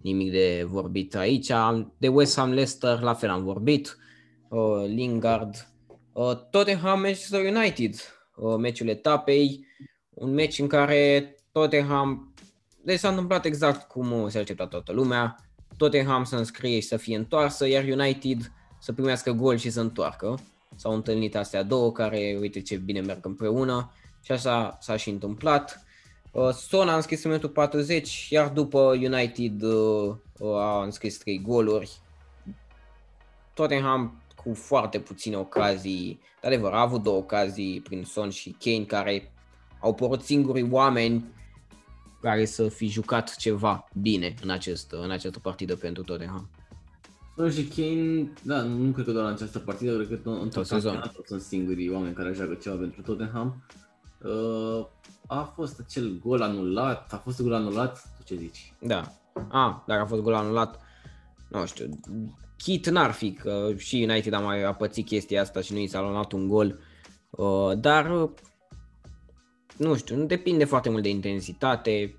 nimic de vorbit aici. De West Ham Leicester la fel am vorbit, uh, Lingard, uh, Tottenham Manchester United, uh, meciul etapei, un meci în care Tottenham, deci s-a întâmplat exact cum se aștepta toată lumea, Tottenham să înscrie și să fie întoarsă, iar United să primească gol și să întoarcă. S-au întâlnit astea două care, uite ce bine merg împreună și așa s-a și întâmplat. Uh, Son a înscris în minutul 40, iar după United uh, a înscris 3 goluri. Tottenham cu foarte puține ocazii, de adevăr a avut două ocazii prin Son și Kane care au părut singurii oameni care să fi jucat ceva bine în, acest, în această partidă pentru Tottenham. Son și Kane, da, nu, nu cred că doar în această partidă, cred că în tot Tot sezonul. campionatul sunt singurii oameni care joacă ceva pentru Tottenham. Uh, a fost acel gol anulat, a fost gol anulat, tu ce zici? Da. A, dacă a fost gol anulat, nu știu, Kit n-ar fi, că și United a mai a pățit chestia asta și nu i s-a luat un gol, uh, dar uh, nu știu, nu depinde foarte mult de intensitate,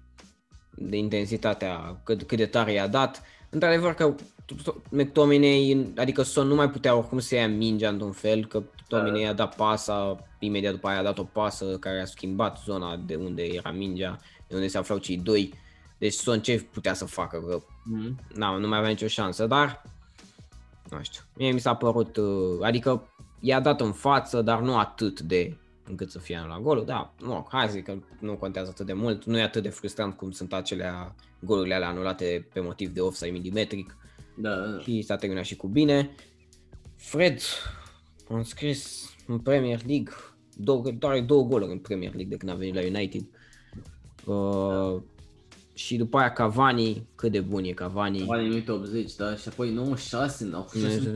de intensitatea, cât, cât de tare i-a dat. Într-adevăr că McTominay, adică Son nu mai putea oricum să ia mingea într-un fel, că McTominay i-a dat pasa, imediat după aia a dat o pasă care a schimbat zona de unde era mingea, de unde se aflau cei doi. Deci Son ce putea să facă, că Mm. na, nu mai avea nicio șansă, dar nu știu, mie mi s-a părut, uh, adică i-a dat în față, dar nu atât de încât să fie la golul, da, nu, hai să zic că nu contează atât de mult, nu e atât de frustrant cum sunt acelea golurile alea anulate pe motiv de offside milimetric Da, da, da. și s-a terminat și cu bine. Fred a înscris în Premier League, două, doar două goluri în Premier League de când a venit la United. Uh, și după aia Cavani, cât de bun e Cavani. Cavani în minutul 80, da, și apoi 96, nu,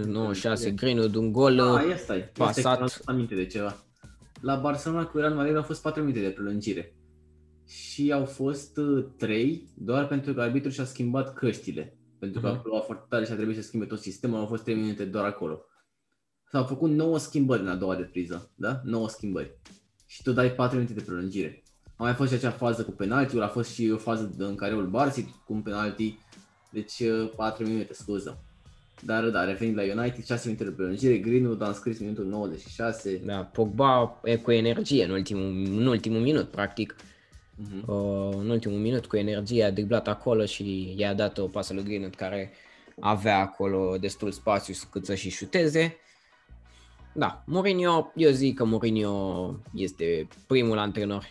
96 Greenwood, un gol Ah, uh, ia stai, ia pasat. stai, că am adus aminte de ceva. La Barcelona cu Real Madrid au fost 4 minute de prelungire. Și au fost 3 doar pentru că arbitrul și-a schimbat căștile. Pentru că Mhm. a plouat foarte tare și a trebuit să schimbe tot sistemul, au fost 3 minute doar acolo. S-au făcut 9 schimbări în a doua repriză, da? 9 schimbări. Și tu dai 4 minute de prelungire. A mai fost și acea fază cu penaltiul, a fost și o fază în care ul Barsi cu un penalti. Deci 4 minute, scuză. Dar da, revenind la United, 6 minute de prelungire, Greenwood a înscris minutul 96. Da, Pogba e cu energie în ultimul, în ultimul minut, practic. Mhm. Uh, în ultimul minut cu energie a driblat acolo și i-a dat o pasă lui Greenwood care avea acolo destul spațiu cât să și șuteze. Da, Mourinho, eu zic că Mourinho este primul antrenor,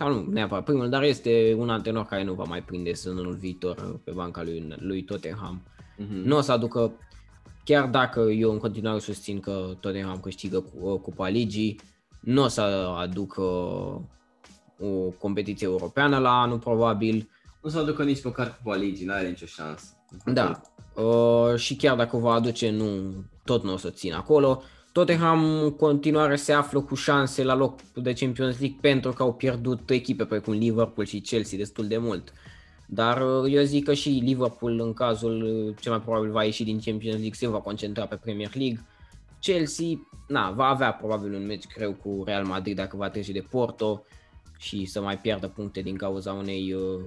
sau nu neapărat primul, dar este un antrenor care nu va mai prinde sezonul viitor pe banca lui, lui Tottenham. Mhm. Nu o să aducă, chiar dacă eu în continuare susțin că Tottenham câștigă cu- uh, Cupa Ligii, nu o să aducă o competiție europeană la anul probabil. Nu se aducă nici măcar Cupa Ligii, n-are nicio șansă. Da. Uh, și chiar dacă o va aduce, nu, tot nu o să țin acolo. Tottenham în continuare se află cu șanse la loc de Champions League pentru că au pierdut echipe precum Liverpool și Chelsea destul de mult. Dar uh, eu zic că și Liverpool în cazul uh, cel mai probabil va ieși din Champions League se va concentra pe Premier League. Chelsea, na, va avea probabil un meci greu cu Real Madrid dacă va trece de Porto și să mai piardă puncte din cauza unei, uh,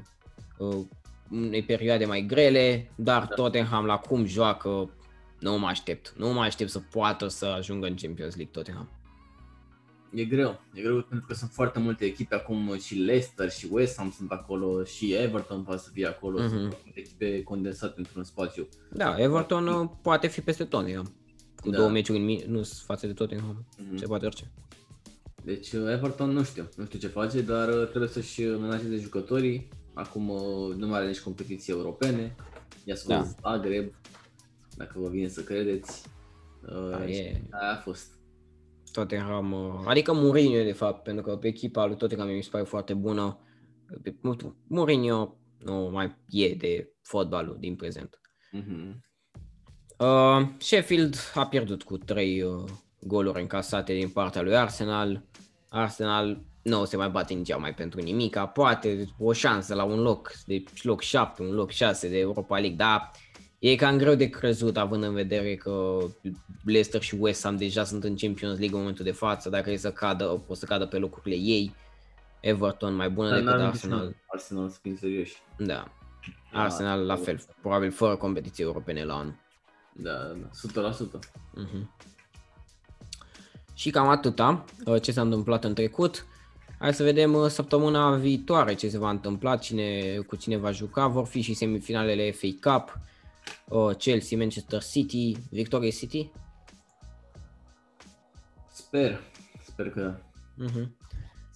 uh, unei perioade mai grele, dar Da. Tottenham la cum joacă, nu mă aștept. Nu mă aștept să poată să ajungă în Champions League Tottenham. e greu. E greu pentru că sunt foarte multe echipe acum și Leicester și West Ham sunt acolo și Everton poate să fie acolo. Mm-hmm. Sunt multe echipe condensate într-un spațiu. Da, Everton uh, poate fi peste Tottenham. Cu da. două meciuri în minus față de Tottenham. Mm-hmm. Se poate orice. Deci uh, Everton nu știu, nu știu ce face, dar uh, trebuie să-și menajeze jucătorii. Acum nu mai are nici competiții europene. Ia să da. Zagreb, dacă vă vine să credeți. Da, e... Aia a fost. Tottenham, uh, adică Mourinho de fapt, pentru că pe echipa lui Tottenham mi se pare foarte bună. Mourinho nu mai e de fotbalul din prezent. Mm-hmm. Uh, Sheffield a pierdut cu 3 uh, goluri încasate din partea lui Arsenal. Arsenal nu se mai bate nici mai pentru nimic, poate o șansă la un loc, de loc 7, un loc 6 de Europa League, dar E cam greu de crezut, având în vedere că Leicester și West Ham deja sunt în Champions League în momentul de față, dacă e să cadă, o să cadă pe locurile ei. Everton mai bună da, decât Arsenal. Arsenal să fim serioși. Da. da. Arsenal la fel, probabil fără competiții europene la anul. Da, da, 100%. Uh-huh. Și cam atâta uh, ce s-a întâmplat în trecut. Hai să vedem uh, săptămâna viitoare ce se va întâmpla, cine, cu cine va juca. Vor fi și semifinalele FA Cup uh, Chelsea, Manchester City, Victoria City? Sper, sper că da. Uh-huh.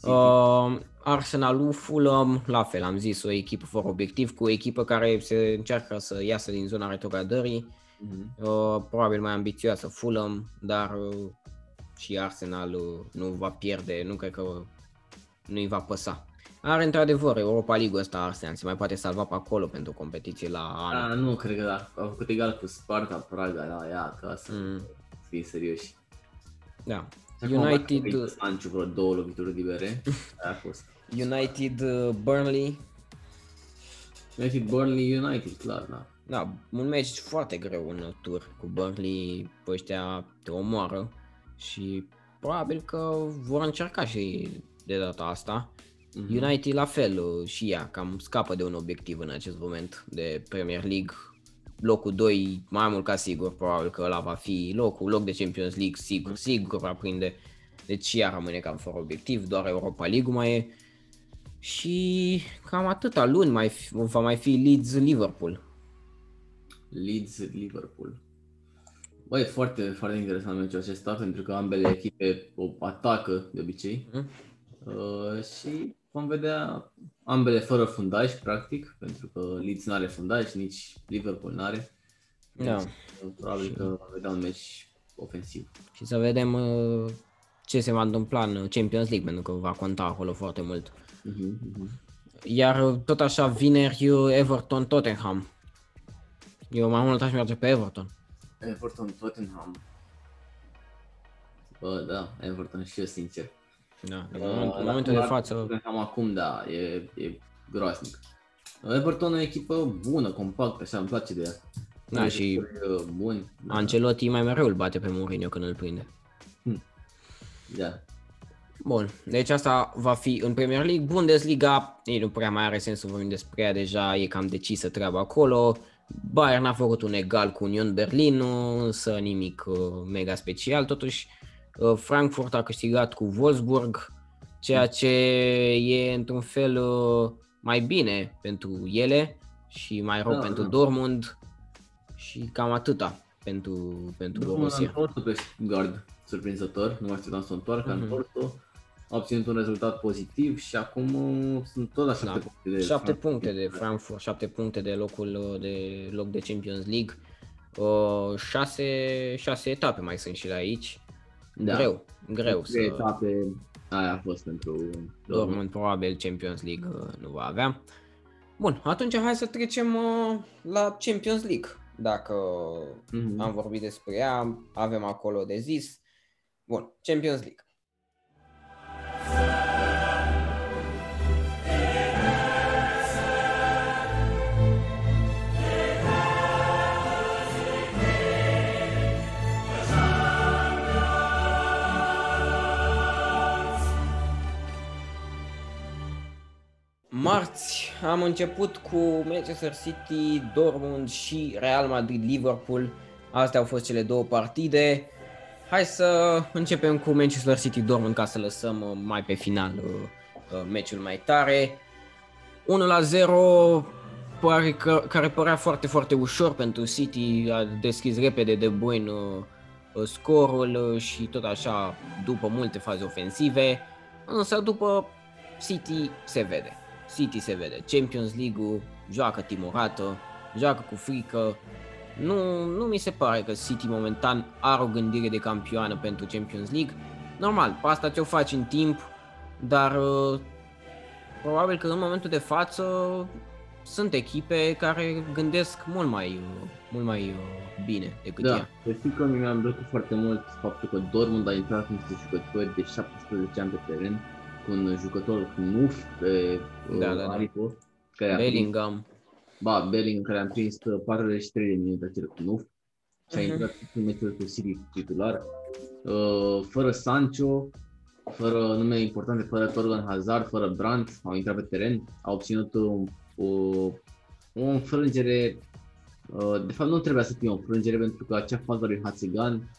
Uh, Arsenal, Fulham, la fel, am zis, o echipă fără obiectiv, cu o echipă care se încearcă să iasă din zona retrogradării, uh-huh. uh, probabil mai ambițioasă Fulham, dar uh, și Arsenal uh, nu va pierde, nu cred că nu-i va păsa. Are într-adevăr Europa League ăsta Arsenal, se mai poate salva pe acolo pentru competiție la anul. Da, nu cred că da. A făcut egal cu Sparta Praga la ea acasă. Mm. Fii serioși. Da. United... Sanciu vreo două lovituri libere. a fost. United uh, Burnley. United Burnley United, clar, da. Da, un meci foarte greu în tur cu Burnley, pe ăștia te omoară și probabil că vor încerca și de data asta. Mm-hmm. United la fel uh, și ea, cam scapă de un obiectiv în acest moment de Premier League. Locul 2, mai mult ca sigur, probabil că ăla va fi locul, loc de Champions League, sigur, sigur va prinde. Deci ea rămâne cam fără obiectiv, doar Europa League mai e. Și cam atâta luni mai fi, va mai fi Leeds-Liverpool. Leeds-Liverpool. Băi, foarte, foarte interesant meciul acesta, pentru că ambele echipe o atacă de obicei. Mm. Uh, și vom vedea ambele fără fundaj, practic, pentru că Leeds nu are fundaj, nici Liverpool nu are. Da. Deci, uh, probabil că vom vedea un meci ofensiv. Și să vedem uh, ce se va întâmpla în Champions League, pentru că va conta acolo foarte mult. Uh-huh, uh-huh. Iar uh, tot așa, vineri, Everton-Tottenham. Eu mai mult aș merge pe Everton. Everton-Tottenham. Bă, da, Everton și eu, sincer. Da, în, moment, în momentul de față... Cam acum, da, e, e groasnic. Everton e o echipă bună, compactă, așa, îmi place de ea. Da, și bun. Ancelotti mai mereu îl bate pe Mourinho când îl prinde. Hm. Da. Bun, deci asta va fi în Premier League. Bundesliga, ei nu prea mai are sens să vorbim despre ea, deja e cam decisă treaba acolo. Bayern a făcut un egal cu Union Berlin, însă nimic uh, mega special. Totuși, Uh, Frankfurt a câștigat cu Wolfsburg, ceea ce e într-un fel uh, mai bine pentru ele și mai rău da, pentru da. Dortmund și cam atâta pentru, pentru Dortmund Borussia. a întors pe Stuttgart, surprinzător, nu mai știu să întoarcă, mm-hmm. a întors a obținut un rezultat pozitiv și acum uh, sunt tot la 7 da. puncte de 7 puncte de Frankfurt, 7 puncte de locul de loc de Champions League. 6, 6 etape mai sunt și la aici. Da. Greu, greu să... etape, aia a fost pentru Dortmund. probabil Champions League uh, nu va avea. Bun, atunci hai să trecem uh, la Champions League. Dacă mm-hmm. am vorbit despre ea, avem acolo de zis. Bun, Champions League. Marți am început cu Manchester City, Dortmund și Real Madrid, Liverpool. Astea au fost cele două partide. Hai să începem cu Manchester City Dortmund ca să lăsăm uh, mai pe final uh, uh, meciul mai tare. 1 la 0 pare că, care părea foarte, foarte ușor pentru City, a deschis repede de bun scorul și tot așa după multe faze ofensive, însă după City se vede. City se vede. Champions League-ul joacă timorată, joacă cu frică, nu, nu mi se pare că City momentan are o gândire de campioană pentru Champions League. Normal, pe asta ți-o faci în timp, dar uh, probabil că în momentul de față sunt echipe care gândesc mult mai, uh, mult mai uh, bine decât da, ea. Da, știu că mi-am plăcut foarte mult faptul că Dortmund a intrat cu niște jucători de 17 ani pe teren, cu un jucător nuf pe da, da, da. Aripo, care Bellingham. A ba, Bellingham care am prins 43 de minute acele cu Nuf și a uh-huh. intrat în meciul cu City titular, uh, fără Sancho, fără nume importante, fără Torgan Hazard, fără Brandt, au intrat pe teren, au obținut o, o, o înfrângere, uh, de fapt nu trebuia să fie o înfrângere pentru că acea fază lui Hatzigan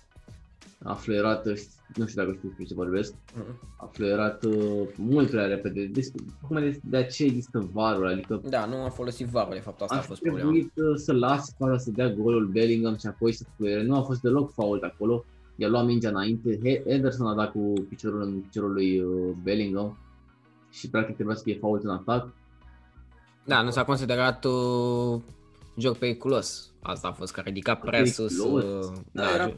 a fluierat, nu știu dacă știu despre ce vorbesc, a fluierat uh, mult prea repede. Deci, de, de aceea există varul, adică... Da, nu a folosit varul, de fapt, asta a, aș fost problema. Uh, să lase faza să dea golul Bellingham și apoi să fluiere. Nu a fost deloc fault acolo. I-a luat mingea înainte. Ederson a dat cu piciorul în piciorul lui uh, Bellingham și practic trebuia să fie fault în atac. Da, nu s-a considerat uh, joc periculos. Asta a fost, că a ridicat prea sus. Uh, da, da, era,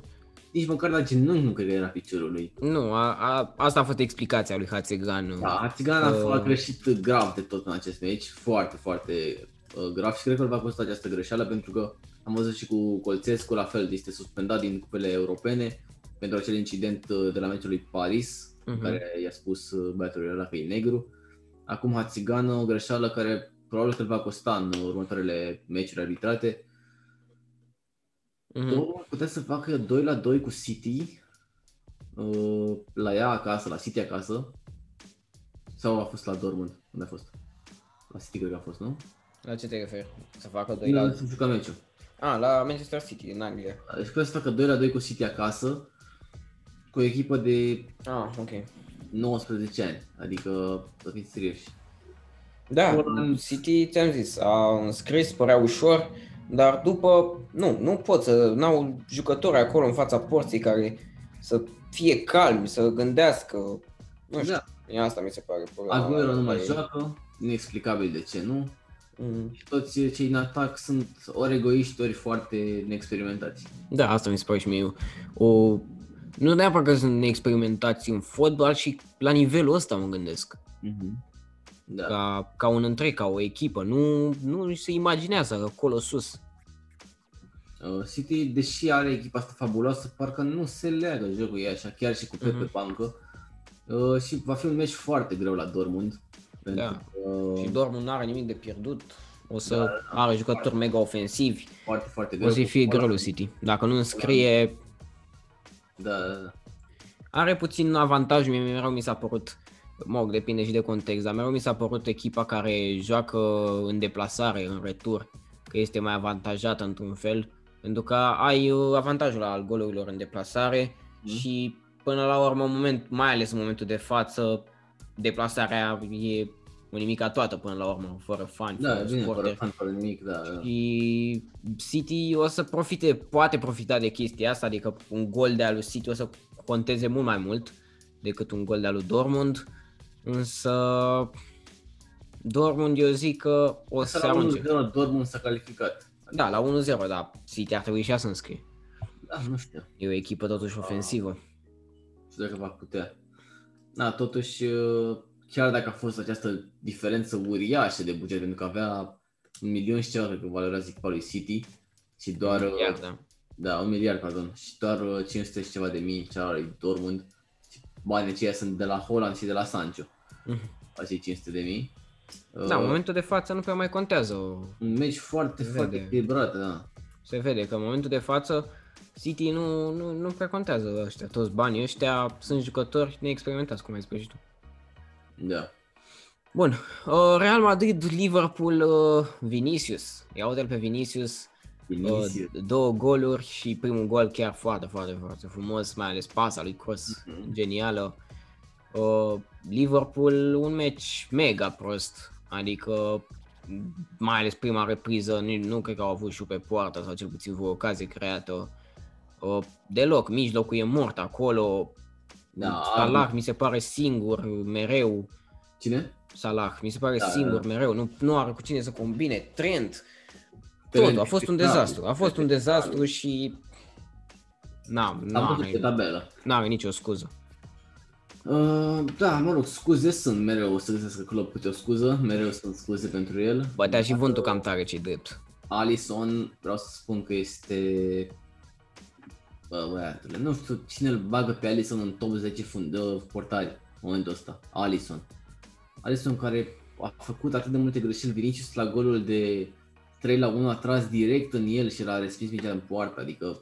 nici măcar la genunchi nu cred că era piciorul lui. Nu, a, a, asta a fost explicația lui Hatzegan. Da, Hatzegan uh... a greșit grav de tot în acest meci, foarte, foarte uh, grav și cred că îl va costa această greșeală pentru că am văzut și cu Colțescu, la fel, este suspendat din cupele europene pentru acel incident uh, de la meciul lui Paris, uh-huh. care i-a spus uh, băiatul ăla că e negru. Acum Hatzigan, o greșeală care probabil că îl va costa în următoarele meciuri arbitrate Mm-hmm. Dortmund putea să facă 2 la 2 cu City uh, la ea acasă, la City acasă. Sau a fost la Dortmund? Unde a fost? La City cred că a fost, nu? La ce te referi? Să facă 2 la... Să juca meciul. Ah, la Manchester City, în Anglia. Deci putea să facă 2 la 2 cu City acasă, cu o echipă de ah, ok. 19 ani, adică să fiți serioși. Da, City, ți-am zis, a înscris, părea ușor, dar după, nu, nu pot să, n-au jucători acolo în fața porții care să fie calmi, să gândească, nu știu, da. asta mi se pare problema. Aguero nu mai joacă, inexplicabil de ce nu. Mm. Și toți cei în atac sunt ori egoiști, ori foarte neexperimentați. Da, asta mi se pare și mie o... Nu neapărat că sunt neexperimentați în fotbal, și la nivelul ăsta mă gândesc. Mm-hmm da. ca, ca un întreg, ca o echipă. Nu, nu se imaginează acolo sus. Uh, City, deși are echipa asta fabuloasă, parcă nu se leagă jocul ei așa, chiar și cu Pep uh-huh. pe bancă. Uh, și va fi un meci foarte greu la Dortmund. Da. Că... Și Dortmund nu are nimic de pierdut. O să da, da, are jucători foarte, mega ofensivi. Foarte, foarte greu. O să fie greu lui City. Dacă nu înscrie... Da, da, da. Are puțin avantaj, mie mereu mi s-a părut mă rog, depinde și de context, dar mereu mi s-a părut echipa care joacă în deplasare, în retur, că este mai avantajată într-un fel, pentru că ai uh, avantajul al golurilor în deplasare mm. și până la urmă, moment, mai ales în momentul de față, deplasarea e o nimica toată până la urmă, fără fani, da, fără bine, fără fan, fără nimic, da, da. Și City o să profite, poate profita de chestia asta, adică un gol de al lui City o să conteze mult mai mult decât un gol de al lui Dortmund. Însă Dortmund eu zic că o să arunce. La 1-0 Dortmund s-a calificat. Da, la 1-0, da. City ar trebui și să înscrie. Da, nu știu. E o echipă totuși ofensivă. Nu știu dacă va putea. Da, totuși, uh, chiar dacă a fost această diferență uriașă de buget, pentru că avea un milion și ceva, cred că valorează echipa lui City, și doar... Un miliard, da. Da, un miliard, pardon, și doar 500 și ceva de mii cea lui Dortmund banii aceia sunt de la Holland și de la Sancho. Mm-hmm. Acei 500 de mii. Da, în uh, momentul de față nu prea mai contează. Un meci foarte, Se foarte echilibrat, da. Se vede că în momentul de față City nu, nu, nu prea contează ăștia, toți banii ăștia sunt jucători neexperimentați, cum ai spus și tu. Da. Bun, uh, Real Madrid, Liverpool, uh, Vinicius. Ia uite pe Vinicius, Vinicius. Uh, două goluri și primul gol chiar foarte, foarte, foarte frumos, mai ales pasa lui Cross, Mhm. genială. Uh, Liverpool un meci mega prost, adică mai ales prima repriză, nu, nu cred că au avut și pe poartă sau cel puțin vreo ocazie creată. Uh, deloc, mijlocul e mort acolo. Da, Salah Arnold- mi se pare singur mereu. Cine? Salah mi se pare Da, singur da. mereu, nu, nu are cu cine să combine. Trent, Trent totul, a fost un este dezastru. A grav, fost un este dezastru și n-am, Am văzut pe n-are, tabelă. n-are nicio scuză. Uh, da, mă rog, scuze sunt mereu, o să găsesc club câte o scuză, mereu sunt scuze pentru el. Bătea și vântul cam tare ce drept. Alison, vreau să spun că este... Bă, băiatule, nu știu cine îl bagă pe Alison în top 10 fund, de portari în momentul ăsta. Alison. Alison care a făcut atât de multe greșeli, Vinicius la golul de 3 la 1 a tras direct în el și l-a respins mingea în poartă, adică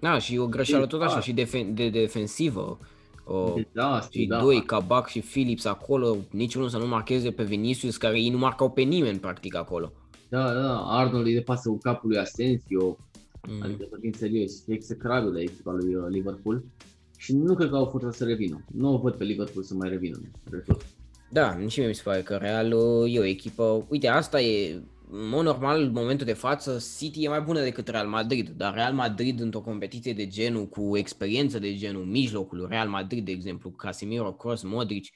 Da, și o greșeală tot așa Da. și defen- de defensivă. O, dezastru, și da. doi, Cabac și Phillips acolo, niciunul să nu marcheze pe Vinicius, care ei nu marcau pe nimeni practic acolo. Da, da, Arnold îi depasă cu capul lui Asensio, Mm. Adică vorbim serios, e execrabilă echipa lui uh, Liverpool și nu cred că au forța să revină. Nu o văd pe Liverpool să mai revină. de tot. Da, și mie mi se pare că Realul e o echipă, uite asta e, în mod normal, în momentul de față, City e mai bună decât Real Madrid, dar Real Madrid într-o competiție de genul, cu experiență de genul, mijlocul, Real Madrid, de exemplu, Casemiro, Cross, Modric,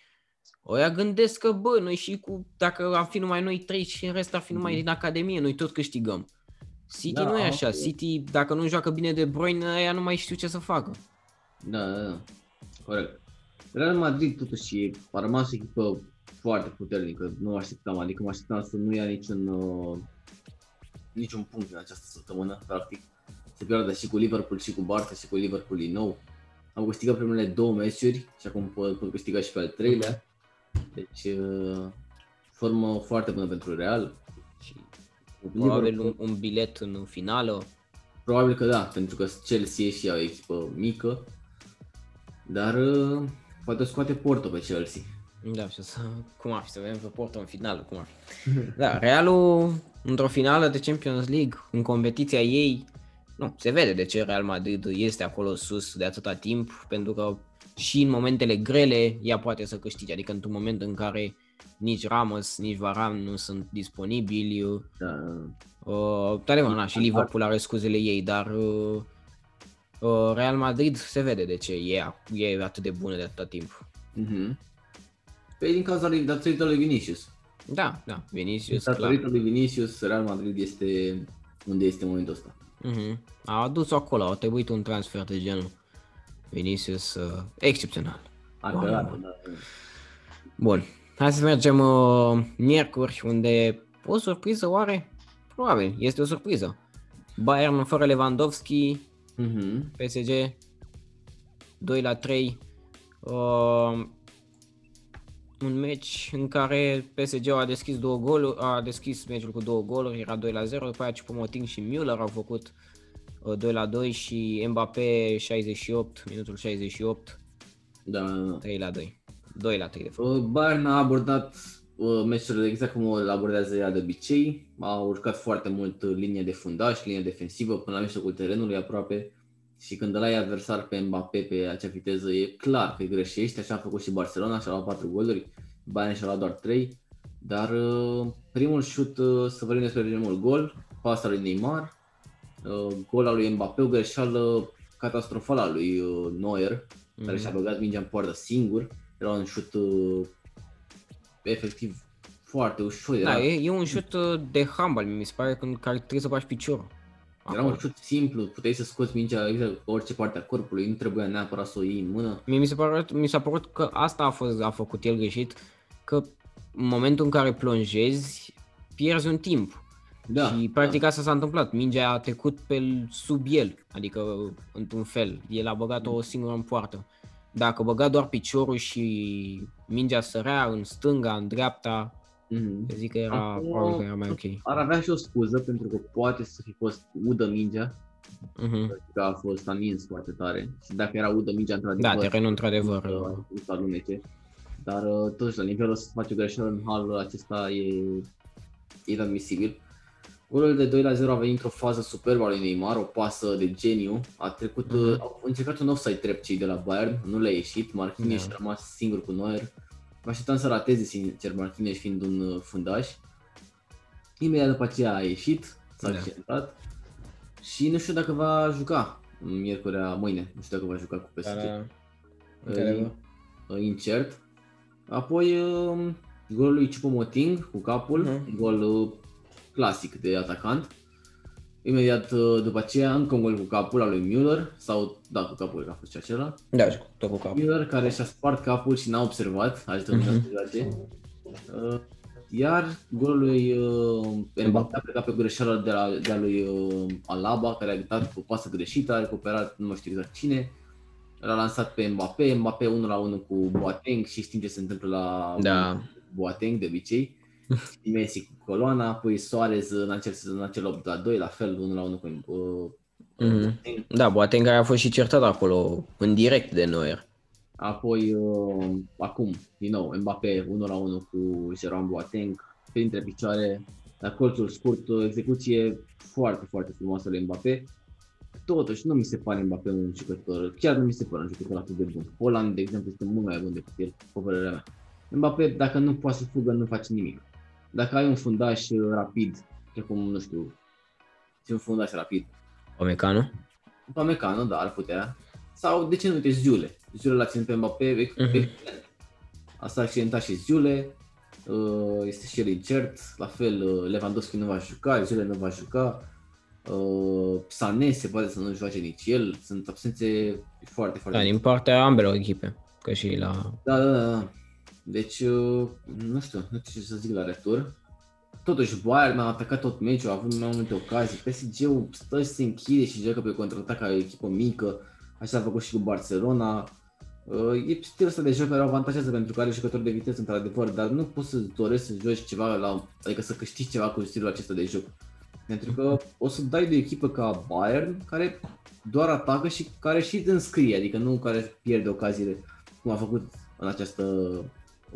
Oia gândesc că, bă, noi și cu, dacă am fi numai noi trei și în rest ar fi numai din Academie, noi tot câștigăm. City Da, nu e așa, ok. City, dacă nu joacă bine de Bruyne, ea nu mai știu ce să facă. Da, da, da. Corect. Real Madrid totuși a rămas o echipă foarte puternică. Nu așteptam, adică mă așteptam să nu ia niciun, uh, niciun punct în această săptămână, practic. Se pierde și cu Liverpool și cu Barca și cu Liverpool din nou. Am câștigat primele două meciuri și acum pot, pot câștiga și pe al treilea. Deci, uh, formă foarte bună pentru Real. Și Cu probabil Liverpool- un, un bilet în finală. Probabil că da, pentru că Chelsea e și ea o echipă mică, dar uh, poate o scoate Porto pe Chelsea. Da, și o să, cum ar fi să vedem pe Porto în finală, cum ar fi. Da, Realul într-o finală de Champions League, în competiția ei, nu, se vede de ce Real Madrid este acolo sus de atâta timp, pentru că și în momentele grele ea poate să câștige, adică într-un moment în care nici Ramos, nici Varane nu sunt disponibili, uh, Da, Uh, adevăr, na, și Liverpool are scuzele ei, dar uh, uh, Real Madrid se vede de ce e, e atât de bună de atâta timp. uh-huh. Pe din cauza lui, datorită lui Vinicius. Da, da, Vinicius, clar. Datorită lui Vinicius, Real Madrid este unde este în momentul ăsta. Uh-huh. A adus-o acolo, a trebuit un transfer de genul. Vinicius, uh, excepțional. Apărată, Bun. da. Bun, hai să mergem uh, miercuri, unde o surpriză oare? Probabil, este o surpriză. Bayern fără Lewandowski, Uh-huh. PSG 2 la 3 uh, un meci în care PSG a deschis două goluri, a deschis meciul cu două goluri, era 2 la 0, după aceea Choupo-Moting și Müller au făcut uh, 2 la 2 și Mbappé 68, minutul 68, Da, da, da. 3 la 2. 2 la 3 de fapt. Uh, Bayern a abordat uh, meciurile exact cum o abordează ea de obicei. A urcat foarte mult uh, linia de fundaș, linia defensivă, până la mijlocul terenului aproape. Și când îl ai adversar pe Mbappé pe acea viteză, e clar că greșești. Așa a făcut și Barcelona, și-a luat 4 goluri. Bayern și-a luat doar 3. Dar uh, primul șut, uh, să vorbim despre primul gol, pasa lui Neymar, uh, gol al lui Mbappé, o greșeală catastrofală a lui uh, Neuer, care Mhm. și-a băgat mingea în poartă singur. Era un șut uh, efectiv foarte ușor. Era, Da, e, e un șut uh, de handball, mi se pare, când care trebuie să bagi piciorul. Era un șut simplu, puteai să scoți mingea exact, pe orice parte a corpului, nu trebuia neapărat să o iei în mână. Mie mi, se pare, mi s-a părut că asta a, fost, a făcut el greșit, că în momentul în care plonjezi, pierzi un timp. Da, și practic asta s-a întâmplat. Mingea a trecut pe sub el, adică într-un fel. El a băgat-o singură în poartă. Dacă băga doar piciorul și mingea sărea în stânga, în dreapta, Mhm. zic că era, Acum- probabil că era mai ok. Ar avea și o scuză pentru că poate să fi fost udă mingea, Mhm. că a fost anins foarte tare. Și dacă era udă mingea într-adevăr, Da, terenul într-adevăr. uh, uh, nu să alunece. Dar uh, totuși la nivelul să faci o greșeală în halul acesta e inadmisibil. Golul de 2 la 0 a venit într-o fază superbă a lui Neymar, o pasă de geniu. A trecut, Mhm. mm-hmm. au încercat un offside trap cei de la Bayern, nu le-a ieșit. Marquinhos Da. a rămas singur cu Neuer. Mă așteptam să rateze sincer Marquinhos fiind un uh, fundaș. Imediat după aceea a ieșit, s-a Da. accidentat. Și nu știu dacă va juca miercurea, mâine, nu știu dacă va juca cu PSG. Dar, Uh, într-adevăr. uh, incert. Apoi uh, golul lui Choupo-Moting cu capul, Mhm. un gol uh, clasic de atacant. Imediat uh, după aceea încă un gol cu capul al lui Müller, sau da, cu capul că a fost și acela. Da, și cu- tot cu capul. Müller care și-a spart capul și n-a observat, a ajutat Mhm. să joace. Uh, Iar golul lui uh, Mbappé a plecat pe greșeală de la, de a lui uh, Alaba, care a dat cu o pasă greșită, a recuperat nu mai știu exact cine, l-a lansat pe Mbappé, Mbappé 1 la 1 cu Boateng și știm ce se întâmplă la Da. Boateng de obicei. Și Messi cu coloana, apoi Soares în acel, în acel 8 la 2, la fel 1 la 1 cu uh, Mhm. Boateng. Da, Boateng care a fost și certat acolo, în direct de Neuer. Apoi, uh, acum, din nou, Mbappé 1 la 1 cu Jerome Boateng, printre picioare, la colțul scurt, o execuție foarte, foarte frumoasă lui Mbappé. Totuși, nu mi se pare Mbappé un jucător, chiar nu mi se pare un jucător atât de bun. Holland, de exemplu, este mult mai bun decât el, pe părerea mea. Mbappé, dacă nu poate să fugă, nu face nimic. Dacă ai un fundaș uh, rapid, precum, nu știu, ce un fundaș rapid, Omecanu? Pamecano, da, ar putea. Sau, de ce nu uite, Zule. Zule l-a ținut pe Mbappé, ex- Mhm. excelent. Asta a accidentat și Zule, uh, este și el incert, la fel uh, Lewandowski nu va juca, Zule nu va juca, uh, Sané se poate să nu joace nici el, sunt absențe foarte, foarte Da, din partea ambelor echipe. Că și la... da, da, da, da. Deci, uh, nu știu, nu știu ce să zic la retur. Totuși, Bayern a atacat tot meciul, a avut mai multe ocazii. PSG-ul stă și se închide și joacă pe contraatac ca o echipă mică. Așa a făcut și cu Barcelona. Uh, E stilul ăsta de joc care o avantajează pentru că are jucători de viteză într-adevăr, dar nu poți să dorești să joci ceva, la, adică să câștigi ceva cu stilul acesta de joc. Pentru că o să dai de o echipă ca Bayern, care doar atacă și care și înscrie, adică nu care pierde ocaziile, cum a făcut în această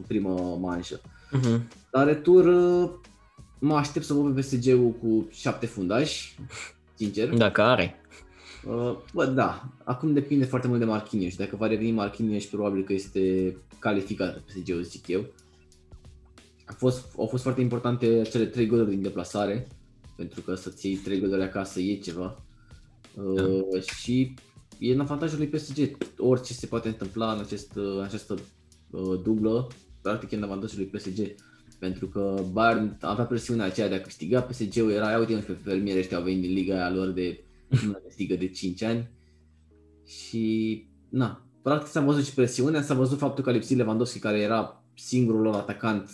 primă manșă. Uh-huh. La retur, uh, mă aștept să văd pe PSG-ul cu șapte fundași, sincer. Dacă are. Uh, Bă, da, acum depinde foarte mult de Marquinhos. Dacă va reveni Marquinhos, probabil că este calificat PSG-ul, zic eu. A fost, au fost foarte importante cele trei goluri din deplasare, pentru că să-ți iei trei goluri acasă e ceva. Uh, Și e în avantajul lui PSG. Orice se poate întâmpla în, acest, în această uh, dublă, practic e în avantajul lui PSG. Pentru că Bayern avea presiunea aceea de a câștiga, PSG-ul era, ia uite pe fermieri ăștia au venit din liga aia lor de nu mai câștigă de 5 ani. Și, na, practic s-a văzut și presiunea, s-a văzut faptul că a lipsit Lewandowski, care era singurul lor atacant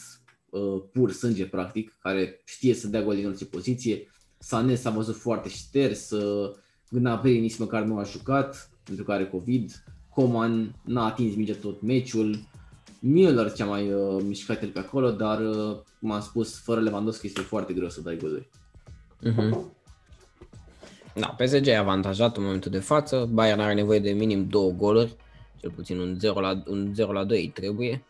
uh, pur sânge, practic, care știe să dea gol din orice poziție. Sané s-a văzut foarte șters, uh, Gnabry nici măcar nu a jucat, pentru că are COVID. Coman n-a atins mingea tot meciul. Müller cea mai uh, mișcat el pe acolo, dar, uh, cum am spus, fără Lewandowski este foarte greu să dai goluri. Uh-huh. Da, PSG e avantajat în momentul de față. Bayern are nevoie de minim două goluri. Cel puțin un 0 la, un 0 la 2 îi trebuie.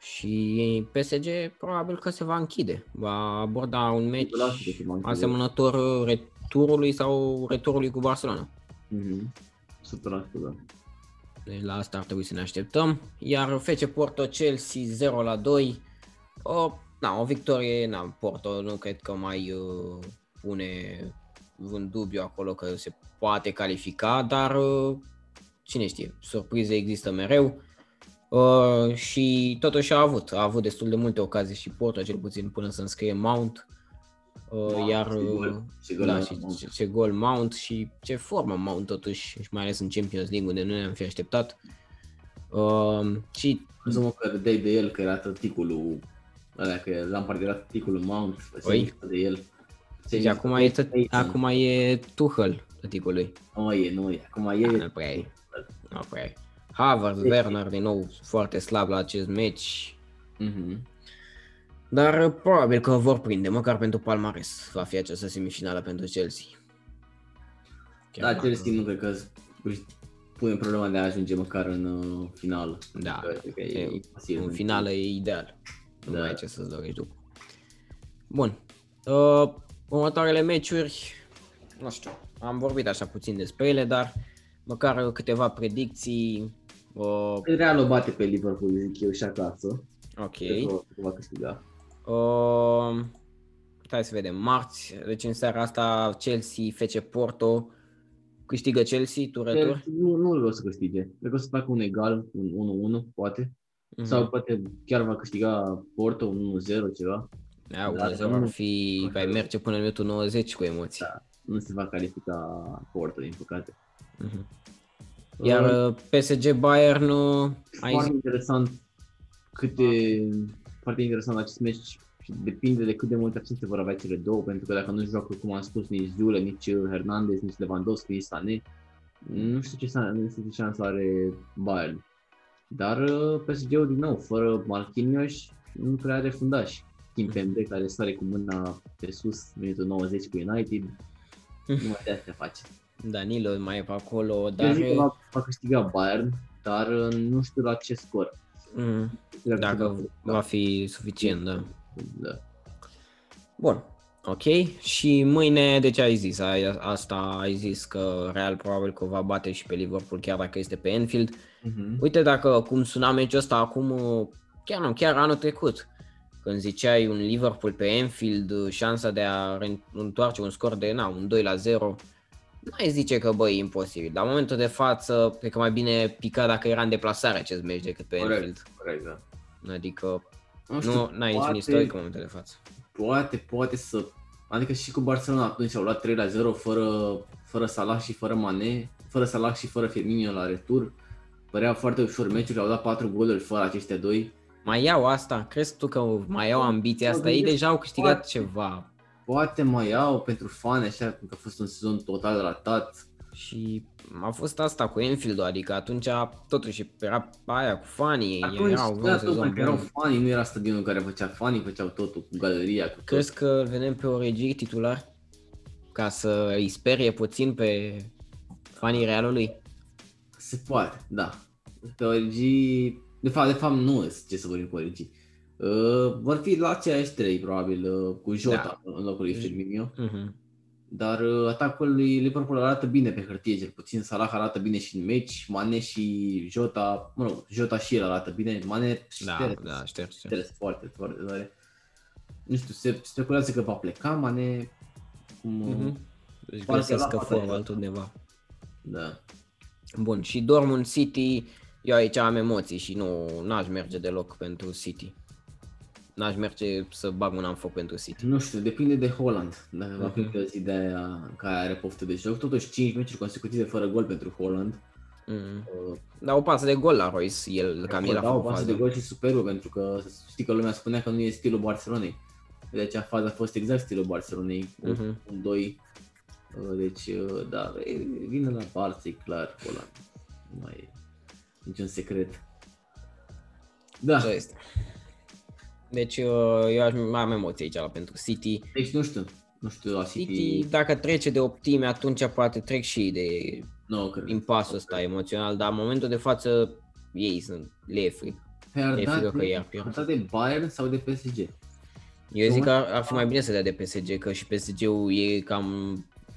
Și PSG probabil că se va închide. Va aborda un meci Lasă că se va închide. asemănător returului sau returului cu Barcelona. Mhm. 100%, da. Deci la asta ar trebui să ne așteptăm. Iar FC Porto Chelsea 0 la 2. O, na, o victorie, na, Porto nu cred că mai uh, pune un dubiu acolo că se poate califica, dar uh, cine știe, surprize există mereu. Uh, și totuși a avut, a avut destul de multe ocazii și Porto, cel puțin până să înscrie Mount. Uh, Mount, iar ce gol, uh, ce gol da, a și Mount. ce, ce gol Mount și ce formă Mount totuși, și mai ales în Champions League unde nu ne-am fi așteptat. Uh, și Crezut-mă că râdeai de el, că era tăticul ăla, că Lampard era tăticul Mount, se Oi. mișcă de el. Se și acum e, tă- Ei, acum e Tuchel, tăticul lui. Nu e, nu e, acum e... Nu prea e. Nu prea e. Havertz, Werner din nou foarte slab la acest meci. Mhm. Dar uh, probabil că vor prinde, măcar pentru palmares. Va fi această semifinală pentru Chelsea. Chiar Da, dacă- Chelsea nu cred că își pune problema de a ajunge măcar în uh, finală. Da, Cred că e, e, imposibil. în finală e ideal. Nu Da. mai ai ce să-ți dorești după. Bun. Uh, următoarele meciuri, nu știu, am vorbit așa puțin despre ele, dar măcar câteva predicții. Uh, Real o bate pe Liverpool, zic eu, și acasă. ok. Cred că va câștiga. Uh, hai să vedem. Marți, deci în seara asta Chelsea, FC Porto. Câștigă Chelsea, tu retur? Nu, nu o să câștige. Cred că o să facă un egal, un 1-1, poate. Mhm. Sau poate chiar va câștiga Porto, un 1-0, ceva. Da, Dar 1-0 ar nu- fi, vai merge până în minutul 90 cu emoții. Da. Nu se va califica Porto, din păcate. Mhm. Iar uh, PSG Bayern, uh, ai foarte zis, interesant câte, foarte interesant acest meci și depinde de cât de multe absențe vor avea cele două, pentru că dacă nu joacă, cum am spus, nici Zule, nici Hernandez, nici Lewandowski, nici Sané, nu știu ce, șan- nu știu ce șansă are Bayern. Dar uh, PSG-ul din nou, fără Marquinhos, nu prea are fundaș. Kimpembe care sare cu mâna pe sus, minutul 90 cu United, numai de astea face. Danilo mai e pe acolo, Eu dar... zic că va, va câștiga Bayern, dar uh, nu știu la ce scor. Mm, Dacă Dacă câștigă- va fi suficient, da. da. Bun, ok. Și mâine, de ce ai zis? Ai, asta ai zis că Real probabil că o va bate și pe Liverpool chiar dacă este pe Anfield. Mhm. Uite dacă cum suna meciul ăsta acum, uh, chiar nu, chiar anul trecut, când ziceai un Liverpool pe Anfield, uh, șansa de a re- întoarce un scor de na, un 2 la 0, n-ai zice că băi, e imposibil. Dar în momentul de față, cred că mai bine pica dacă era în deplasare acest meci decât pe Corect. Anfield. Corect, da. Adică Nu, știu, nu n-ai niciun poate, istoric în momentul de față. poate, poate să... Adică și cu Barcelona atunci au luat 3 la 0 fără, fără Salah și fără Mane, fără Salah și fără Firmino la retur. Părea foarte ușor meciul, au dat 4 goluri fără aceștia doi. Mai iau asta? Crezi tu că mai iau ambiția asta? Ei deja au câștigat Poate. ceva. Poate mai au pentru fani, așa, pentru că a fost un sezon total ratat. Și a fost asta cu Enfield, adică atunci totuși era aia cu fanii, Atunci, erau un da, sezon tot, că erau bun. fanii, nu era stadionul care făcea fanii, făceau totul cu galeria, cu tot. Crezi că îl vedem pe Origi titular? Ca să îi sperie puțin pe fanii Realului? Se poate, da. Pe Origi, de fapt, de fapt nu ce să vorbim cu Origi. Uh, vor fi la aceiași trei, probabil, uh, cu Jota Da. în locul lui Firmino. Mhm. Dar uh, atacul lui Liverpool arată bine pe hârtie, cel puțin Salah arată bine și în meci, Mane și Jota, mă rog, Jota și el arată bine, Mane Da, șters, da, șterg, șterg. șters foarte, foarte tare. Nu știu, se speculează că va pleca Mane, cum, Mhm. Își Parcă găsesc la că fața formă e. altundeva. da. Bun, și Dortmund City, eu aici am emoții și nu n-aș merge deloc pentru City. N-aș merge să bag mâna în foc pentru City. Nu știu, depinde de Holland, dacă va fi Mhm. pe zi de aia care are poftă de joc. Totuși 5 meciuri consecutive fără gol pentru Holland. Mm. Uh, Da, o pasă de gol la Royce, el, cam el a da, o făcut pasă fază. de gol și superbă pentru că știi că lumea spunea că nu e stilul Barcelonei. De aceea faza a fost exact stilul Barcelonei, cu Mhm. un 2. Uh, Deci, uh, da, e- vine la Barça, e clar, Holland. Nu mai e niciun secret. Da, Așa este. Deci uh, eu aș mai am emoții aici la pentru City. deci nu știu, nu știu la City, City, dacă trece de optime, atunci poate trec și de nu cred. impasul ăsta emoțional, dar în momentul de față ei sunt, le e fric. Pe ar e da frică că de- i-ar pierde. ar da de Bayern sau de PSG? Eu zic că ar, ar fi mai bine să dea de PSG, că și PSG-ul e cam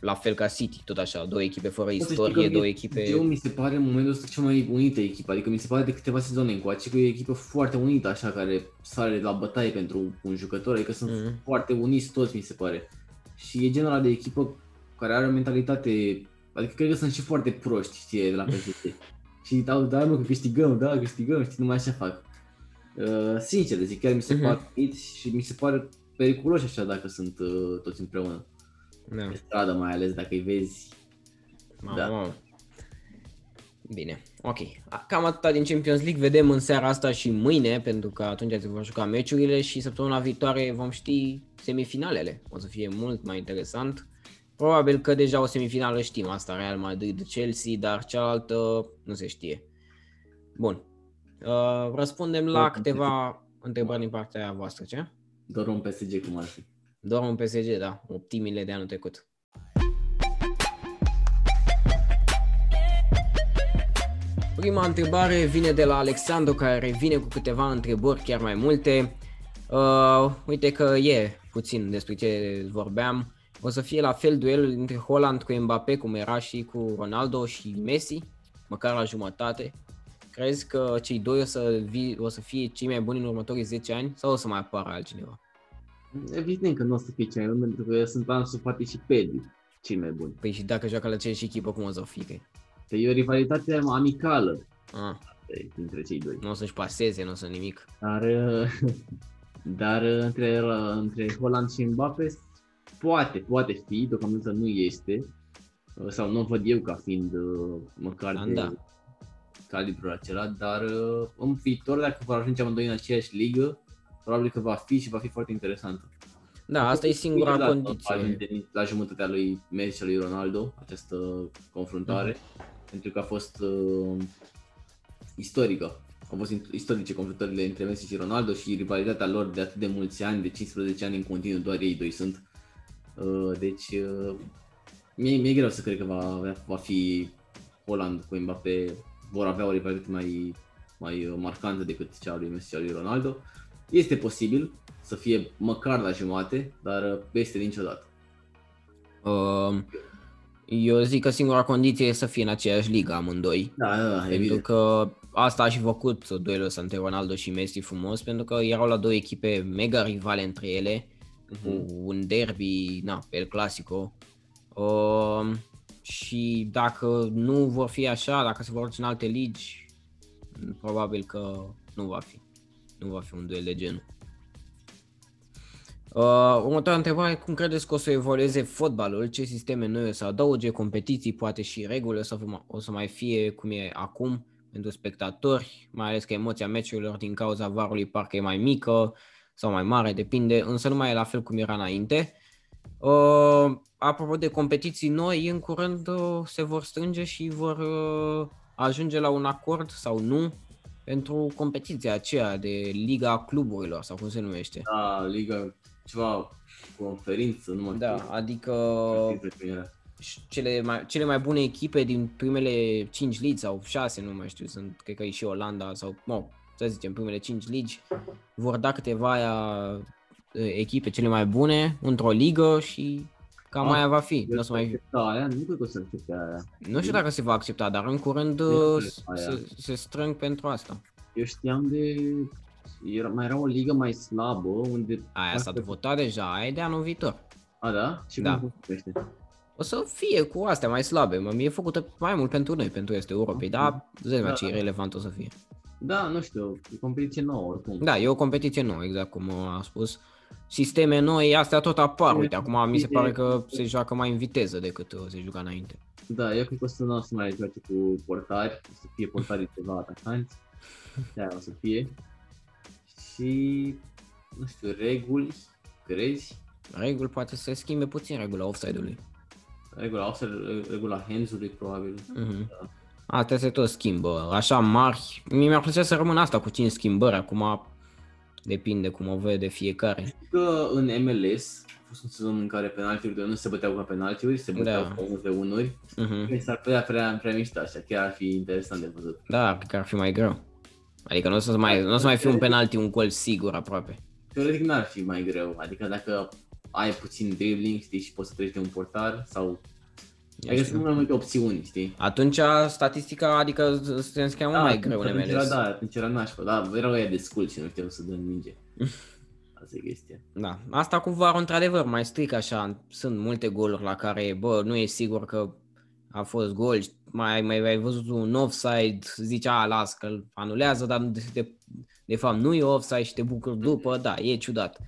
la fel ca City, tot așa, două echipe fără Poți să știi istorie, că două mie- echipe... Eu mi se pare în momentul ăsta cea mai unită echipă, adică mi se pare de câteva sezoane încoace că e o echipă foarte unită, așa, care sare la bătaie pentru un jucător, adică sunt Mhm. foarte uniți toți, mi se pare. Și e genul ăla de echipă care are o mentalitate, adică cred că sunt și foarte proști, știi, de la PSG. și dau, da, mă, că câștigăm, da, câștigăm, știi, numai așa fac. Uh, sincer, zic, chiar mi se Mhm. pare uniți și mi se pare periculoși așa dacă sunt uh, toți împreună. Da. Pe stradă mai ales, dacă îi vezi. Mamă, Da. mamă. Bine, ok. A- Cam atâta din Champions League. Vedem în seara asta și mâine, pentru că atunci se vor juca meciurile și săptămâna viitoare vom ști semifinalele. O să fie mult mai interesant. Probabil că deja o semifinală știm asta, Real Madrid-Chelsea, dar cealaltă nu se știe. Bun. Uh, răspundem la Da, câteva întrebări din partea voastră, ce? Doar un PSG cum ar fi. Doar un PSG, da, optimile de anul trecut. Prima întrebare vine de la Alexandru, care revine cu câteva întrebări, chiar mai multe. Uh, uite că e puțin despre ce vorbeam. o să fie la fel duelul dintre Holland cu Mbappé, cum era și cu Ronaldo și Messi, măcar la jumătate? Crezi că cei doi o să, vi, o să fie cei mai buni în următorii 10 ani sau o să mai apară altcineva? Evident că nu o să fie cei mai buni, pentru că sunt Ansu Fati și Pedri cei mai buni. Păi și dacă joacă la aceeași echipă, cum o să fie? Păi e o rivalitate amicală Ah, dintre cei doi. nu o să-și paseze, nu o să nimic. Dar, dar între, între Holland și Mbappé poate, poate fi, deocamdată nu este, sau nu văd eu ca fiind măcar Da, de da. calibrul acela, dar în viitor, dacă vor ajunge amândoi în aceeași ligă, probabil că va fi și va fi foarte interesantă. Da, asta e singura Niciodată condiție. va ajunge nici La jumătatea lui Messi și a lui Ronaldo, această confruntare, Mhm. pentru că a fost uh, istorică. Au fost istorice confruntările între Messi și Ronaldo și rivalitatea lor de atât de mulți ani, de 15 ani în continuu, doar ei doi sunt. Uh, deci, uh, mie, mi-e greu să cred că va, va fi Holland cu Mbappé, vor avea o rivalitate mai, mai uh, marcantă decât cea a lui Messi și a lui Ronaldo. Este posibil să fie măcar la jumate, dar uh, peste niciodată. Uh, eu zic că singura condiție e să fie în aceeași ligă amândoi. Da, da, da, Pentru evident. că asta a și făcut duelul ăsta între Ronaldo și Messi frumos, pentru că erau la două echipe mega rivale între ele, cu Mhm. un derby, na, pe El Clasico. Uh, și dacă nu vor fi așa, dacă se vor duce în alte ligi, probabil că nu va fi. Nu va fi un duel de genul. Uh, următoarea întrebare, cum credeți că o să evolueze fotbalul? Ce sisteme noi o să adauge, competiții, poate și reguli o să, fie- o să mai fie cum e acum pentru spectatori, mai ales că emoția meciurilor din cauza varului parcă e mai mică sau mai mare, depinde, însă nu mai e la fel cum era înainte. Uh, apropo de competiții noi, în curând uh, se vor strânge și vor uh, ajunge la un acord sau nu pentru competiția aceea de Liga Cluburilor sau cum se numește. Da, Liga, ceva conferință, nu mai Da, știu. adică Știu cum era. și cele mai, cele mai bune echipe din primele 5 ligi sau 6, nu mai știu, sunt, cred că e și Olanda sau, mă, să zicem, primele 5 ligi, vor da câteva aia, echipe cele mai bune într-o ligă și cam Ah, aia va fi. Eu Nu, o să mai, accepta aia, nu cred că o să accepte aia. nu știu dacă se va accepta, dar în curând Eu uh, cred aia. se, se strâng pentru asta. Eu știam de... Era, mai era o ligă mai slabă unde... Aia s-a votat deja, aia e de anul viitor. A, da? Și Da. cum crește? O să fie cu astea mai slabe, mă, e făcută mai mult pentru noi, pentru este Europei, dar zic Da, ce da. relevant o să fie. Da, nu știu, e competiție nouă oricum. Da, e o competiție nouă, exact cum a spus. Sisteme noi, astea tot apar. Uite, acum mi se pare că se joacă mai în viteză decât uh, se juca înainte. Da, eu cred că o să nu o să mai joace cu portari, o să fie portarii ceva atacanți. De o să fie. Și, nu știu, reguli, crezi? Reguli poate să se schimbe puțin regula offside-ului. Regula offside, regula hands-ului probabil. Mhm. Astea se tot schimbă, așa mari. Mie mi-ar plăcea să rămână asta cu 5 schimbări, acum depinde cum o vede fiecare. Știu că în MLS a fost un sezon în care penaltiurile nu se băteau ca penaltiuri, se băteau Da. ca unul pe unuri. Mhm. Mi s-ar putea prea, prea mișto așa, chiar ar fi interesant de văzut. Da, cred că ar fi mai greu. Adică nu o să mai, nu o să mai fie un penalti, un gol sigur aproape. Teoretic n-ar fi mai greu, adică dacă ai puțin dribbling, știi, și poți să treci de un portar sau... Ia Adică știu. sunt mai multe opțiuni, știi? Atunci statistica, adică se înscria mult mai greu în atunci Era, MLS. da, atunci era nașpa, da, erau ăia de scul și nu știau să dă în minge. Asta e chestia. Da, asta cu VAR într-adevăr mai stric așa, sunt multe goluri la care, bă, nu e sigur că a fost gol, mai, mai ai văzut un offside, zici, a, las că îl anulează, dar de, de, de fapt nu e offside și te bucuri după, da, e ciudat.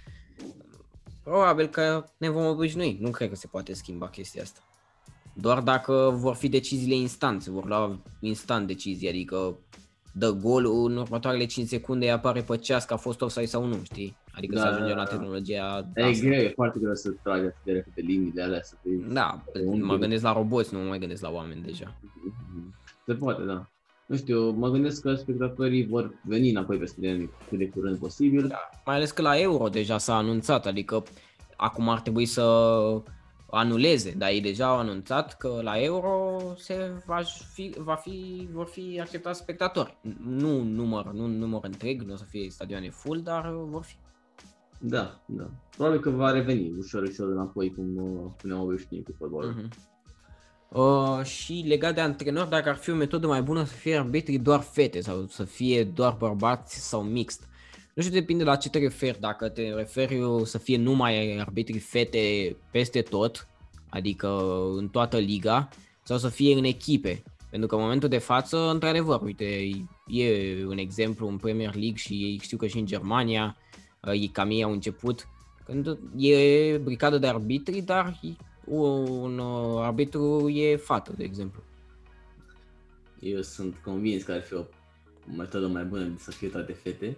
Probabil că ne vom obișnui, nu cred că se poate schimba chestia asta. Doar dacă vor fi deciziile instant, se vor lua instant decizii, adică dă golul, în următoarele 5 secunde apare pe ceas că a fost offside sau nu, știi? Adică Da, să ajungem da, la da. tehnologia E asta. greu, e foarte greu să tragi atât de repede liniile alea, să fii... Da, Un mă gol. gândesc la roboți, nu mă mai gândesc la oameni deja. Se poate, da. Nu știu, mă gândesc că spectatorii vor veni înapoi pe stadion cât de curând posibil. Da. Mai ales că la Euro deja s-a anunțat, adică acum ar trebui să anuleze, dar ei deja au anunțat că la Euro se va fi, va fi, vor fi acceptați spectatori. Nu număr, nu număr întreg, nu o să fie stadioane full, dar vor fi. Da, da. Probabil că va reveni ușor, ușor înapoi, cum uh, ne-am obișnuit cu fotbalul. Mhm. Uh, și legat de antrenor, dacă ar fi o metodă mai bună să fie arbitrii doar fete sau să fie doar bărbați sau mixt. Nu știu, depinde la ce te referi. Dacă te referi să fie numai arbitrii fete peste tot, adică în toată liga, sau să fie în echipe. Pentru că în momentul de față, într-adevăr, uite, e un exemplu în Premier League și ei știu că și în Germania, ei cam ei au început, când e bricadă de arbitri, dar un uh, arbitru e fată, de exemplu. Eu sunt convins că ar fi o metodă mai bună de să fie toate fete,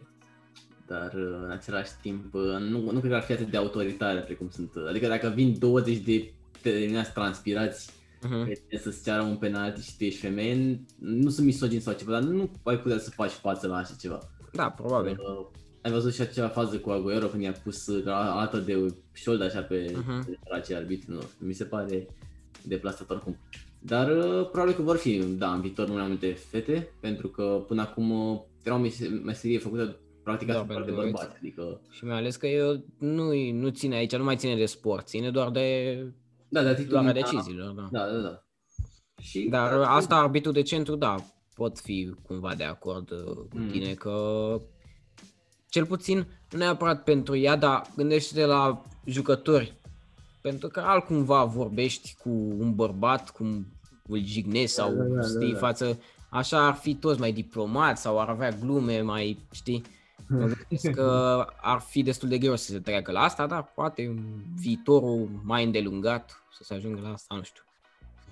dar uh, în același timp uh, nu, nu cred că ar fi atât de autoritare precum sunt. Adică dacă vin 20 de terminați transpirați uh-huh. să-ți ceară un penalti și tu ești femeie, nu sunt misogin sau ceva, dar nu ai putea să faci față la așa ceva. Da, probabil. Uh, ai văzut și acea fază cu Aguero când i-a pus altă de șold așa pe uh-huh. acei arbitri, nu, mi se pare deplasat oricum. Dar uh, probabil că vor fi, da, în viitor mai multe fete, pentru că până acum uh, era o meserie făcută practic da, foarte de bărbați. Adică... Și mai ales că eu nu, nu ține aici, nu mai ține de sport, ține doar de da, de luarea deciziilor. Da. da, da, da. Și, Dar da, asta, arbitru de centru, da, pot fi cumva de acord uh, cu mm. tine că cel puțin nu neapărat pentru ea, dar gândește-te la jucători. Pentru că altcumva vorbești cu un bărbat, cum îl jignezi sau da, da, da, știi da, da. față, așa ar fi toți mai diplomați sau ar avea glume mai, știi? Mă că ar fi destul de greu să se treacă la asta, dar poate în viitorul mai îndelungat să se ajungă la asta, nu știu.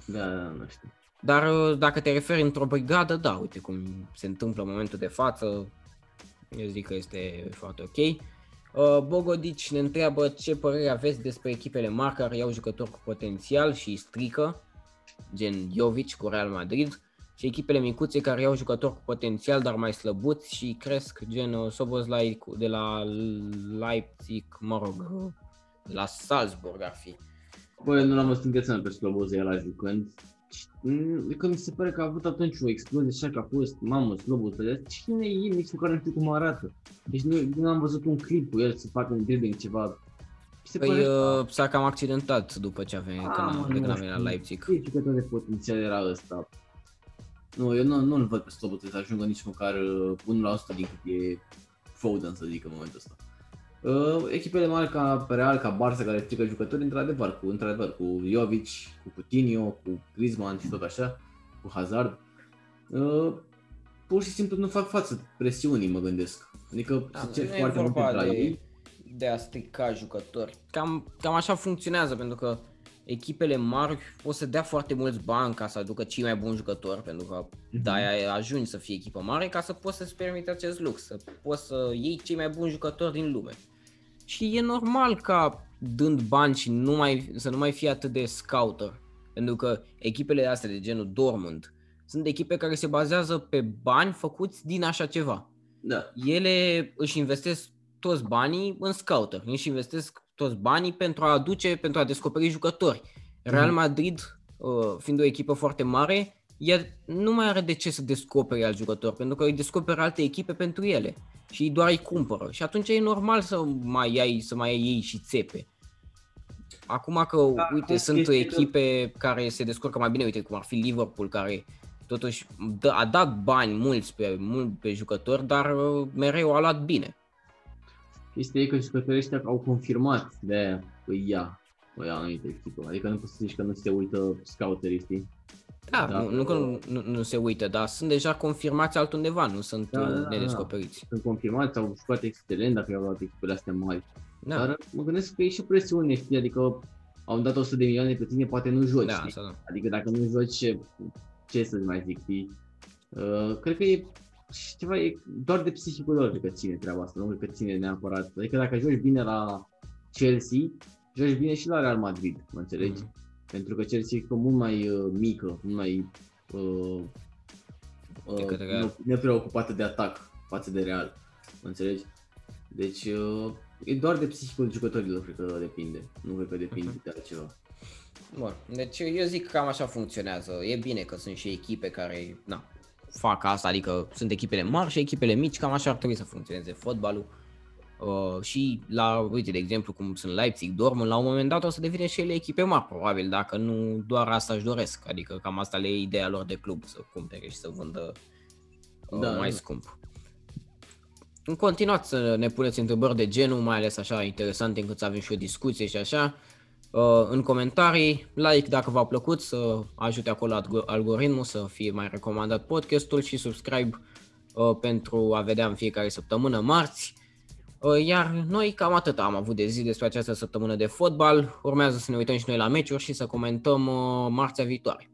Da, da, nu știu. Dar uh, dacă te referi într-o brigadă, da, uite cum se întâmplă în momentul de față, eu zic că este foarte ok. Uh, Bogodici ne întreabă ce părere aveți despre echipele mari care iau jucători cu potențial și strică, gen Jovic cu Real Madrid, și echipele micuțe care iau jucători cu potențial, dar mai slăbuți și cresc, gen uh, Soboslai de la Leipzig, mă rog, de la Salzburg ar fi. Băi, nu l-am văzut încă pe Slobozia la jucând. Că mi se pare că a avut atunci o explozie așa că a fost, mamă, Slobos, cine e el, nici măcar nu știu cum arată. Deci nu, nu am văzut un clip cu el să facă un dribbling ceva. Se păi uh, s-a cam accidentat după ce a venit, ah, când, a, când a venit la Leipzig. Ce jucător de potențial era ăsta? Nu, eu nu, nu-l văd pe Slobos să ajungă nici măcar 1% uh, din cât e Foden, să zic, în momentul ăsta. Uh, echipele mari ca Real, ca Barça, care strică jucători, într-adevăr, cu, într-adevăr, cu Jovic, cu Coutinho, cu Griezmann și tot așa, cu Hazard, uh, pur și simplu nu fac față presiunii, mă gândesc. Adică da, se cer foarte mult la ei. De a strica jucători. Cam, cam așa funcționează, pentru că echipele mari o să dea foarte mulți bani ca să aducă cei mai buni jucători, pentru că uh-huh. da, ajungi să fii echipă mare ca să poți să-ți permite acest lux, să poți să iei cei mai buni jucători din lume. Și e normal ca dând bani și nu mai, să nu mai fie atât de scouter. Pentru că echipele astea de genul Dortmund sunt echipe care se bazează pe bani făcuți din așa ceva. Da. Ele își investesc toți banii în scouter, își investesc toți banii pentru a aduce, pentru a descoperi jucători. Real mhm. Madrid, uh, fiind o echipă foarte mare, ea nu mai are de ce să descopere alt jucător, pentru că îi descoperă alte echipe pentru ele și doar îi cumpără. Și atunci e normal să mai ai, să mai ai ei și țepe. Acum că, da, uite, sunt echipe că... care se descurcă mai bine, uite, cum ar fi Liverpool, care totuși a dat bani mulți pe, mult pe jucători, dar uh, mereu a luat bine. Chestia e că jucătorii ăștia au confirmat de aia că ia o ia anumită echipă. Adică nu poți să zici că nu se uită scouterii, știi? Da, da nu, nu că nu, nu, nu se uită, dar sunt deja confirmați altundeva, nu sunt da, da, nedescoperiți. Da. Sunt confirmați, au jucat excelent dacă au luat echipele astea mari. Da. Dar mă gândesc că e și presiune, știi, adică au dat 100 de milioane pe tine, poate nu joci, da, știi? Da. Adică dacă nu joci, ce, ce să mai zic, știi? Uh, cred că e ceva, e doar de psihicul lor că ține treaba asta, nu cred că ține neapărat. Adică dacă joci bine la Chelsea, joci bine și la Real Madrid, mă înțelegi? Mm. Pentru că Chelsea e mult mai uh, mică, mult mai uh, uh, nepreocupată de atac față de Real, mă înțelegi? Deci uh, e doar de psihicul jucătorilor, cred că depinde, nu cred că depinde uh-huh. de altceva. Bun, deci eu zic că cam așa funcționează. E bine că sunt și echipe care, na, fac asta, adică sunt echipele mari și echipele mici, cam așa ar trebui să funcționeze fotbalul. Uh, și la, uite, de exemplu, cum sunt Leipzig, Dortmund, la un moment dat o să devină și ele echipe mari, probabil, dacă nu doar asta își doresc. Adică cam asta le e ideea lor de club, să cumpere și să vândă uh, da, mai scump. În continuați să ne puneți întrebări de genul, mai ales așa interesante încât să avem și o discuție și așa. Uh, în comentarii, like dacă v-a plăcut, să ajute acolo algoritmul să fie mai recomandat podcastul și subscribe uh, pentru a vedea în fiecare săptămână marți. Uh, iar noi cam atât am avut de zi despre această săptămână de fotbal. Urmează să ne uităm și noi la meciuri și să comentăm marțea viitoare.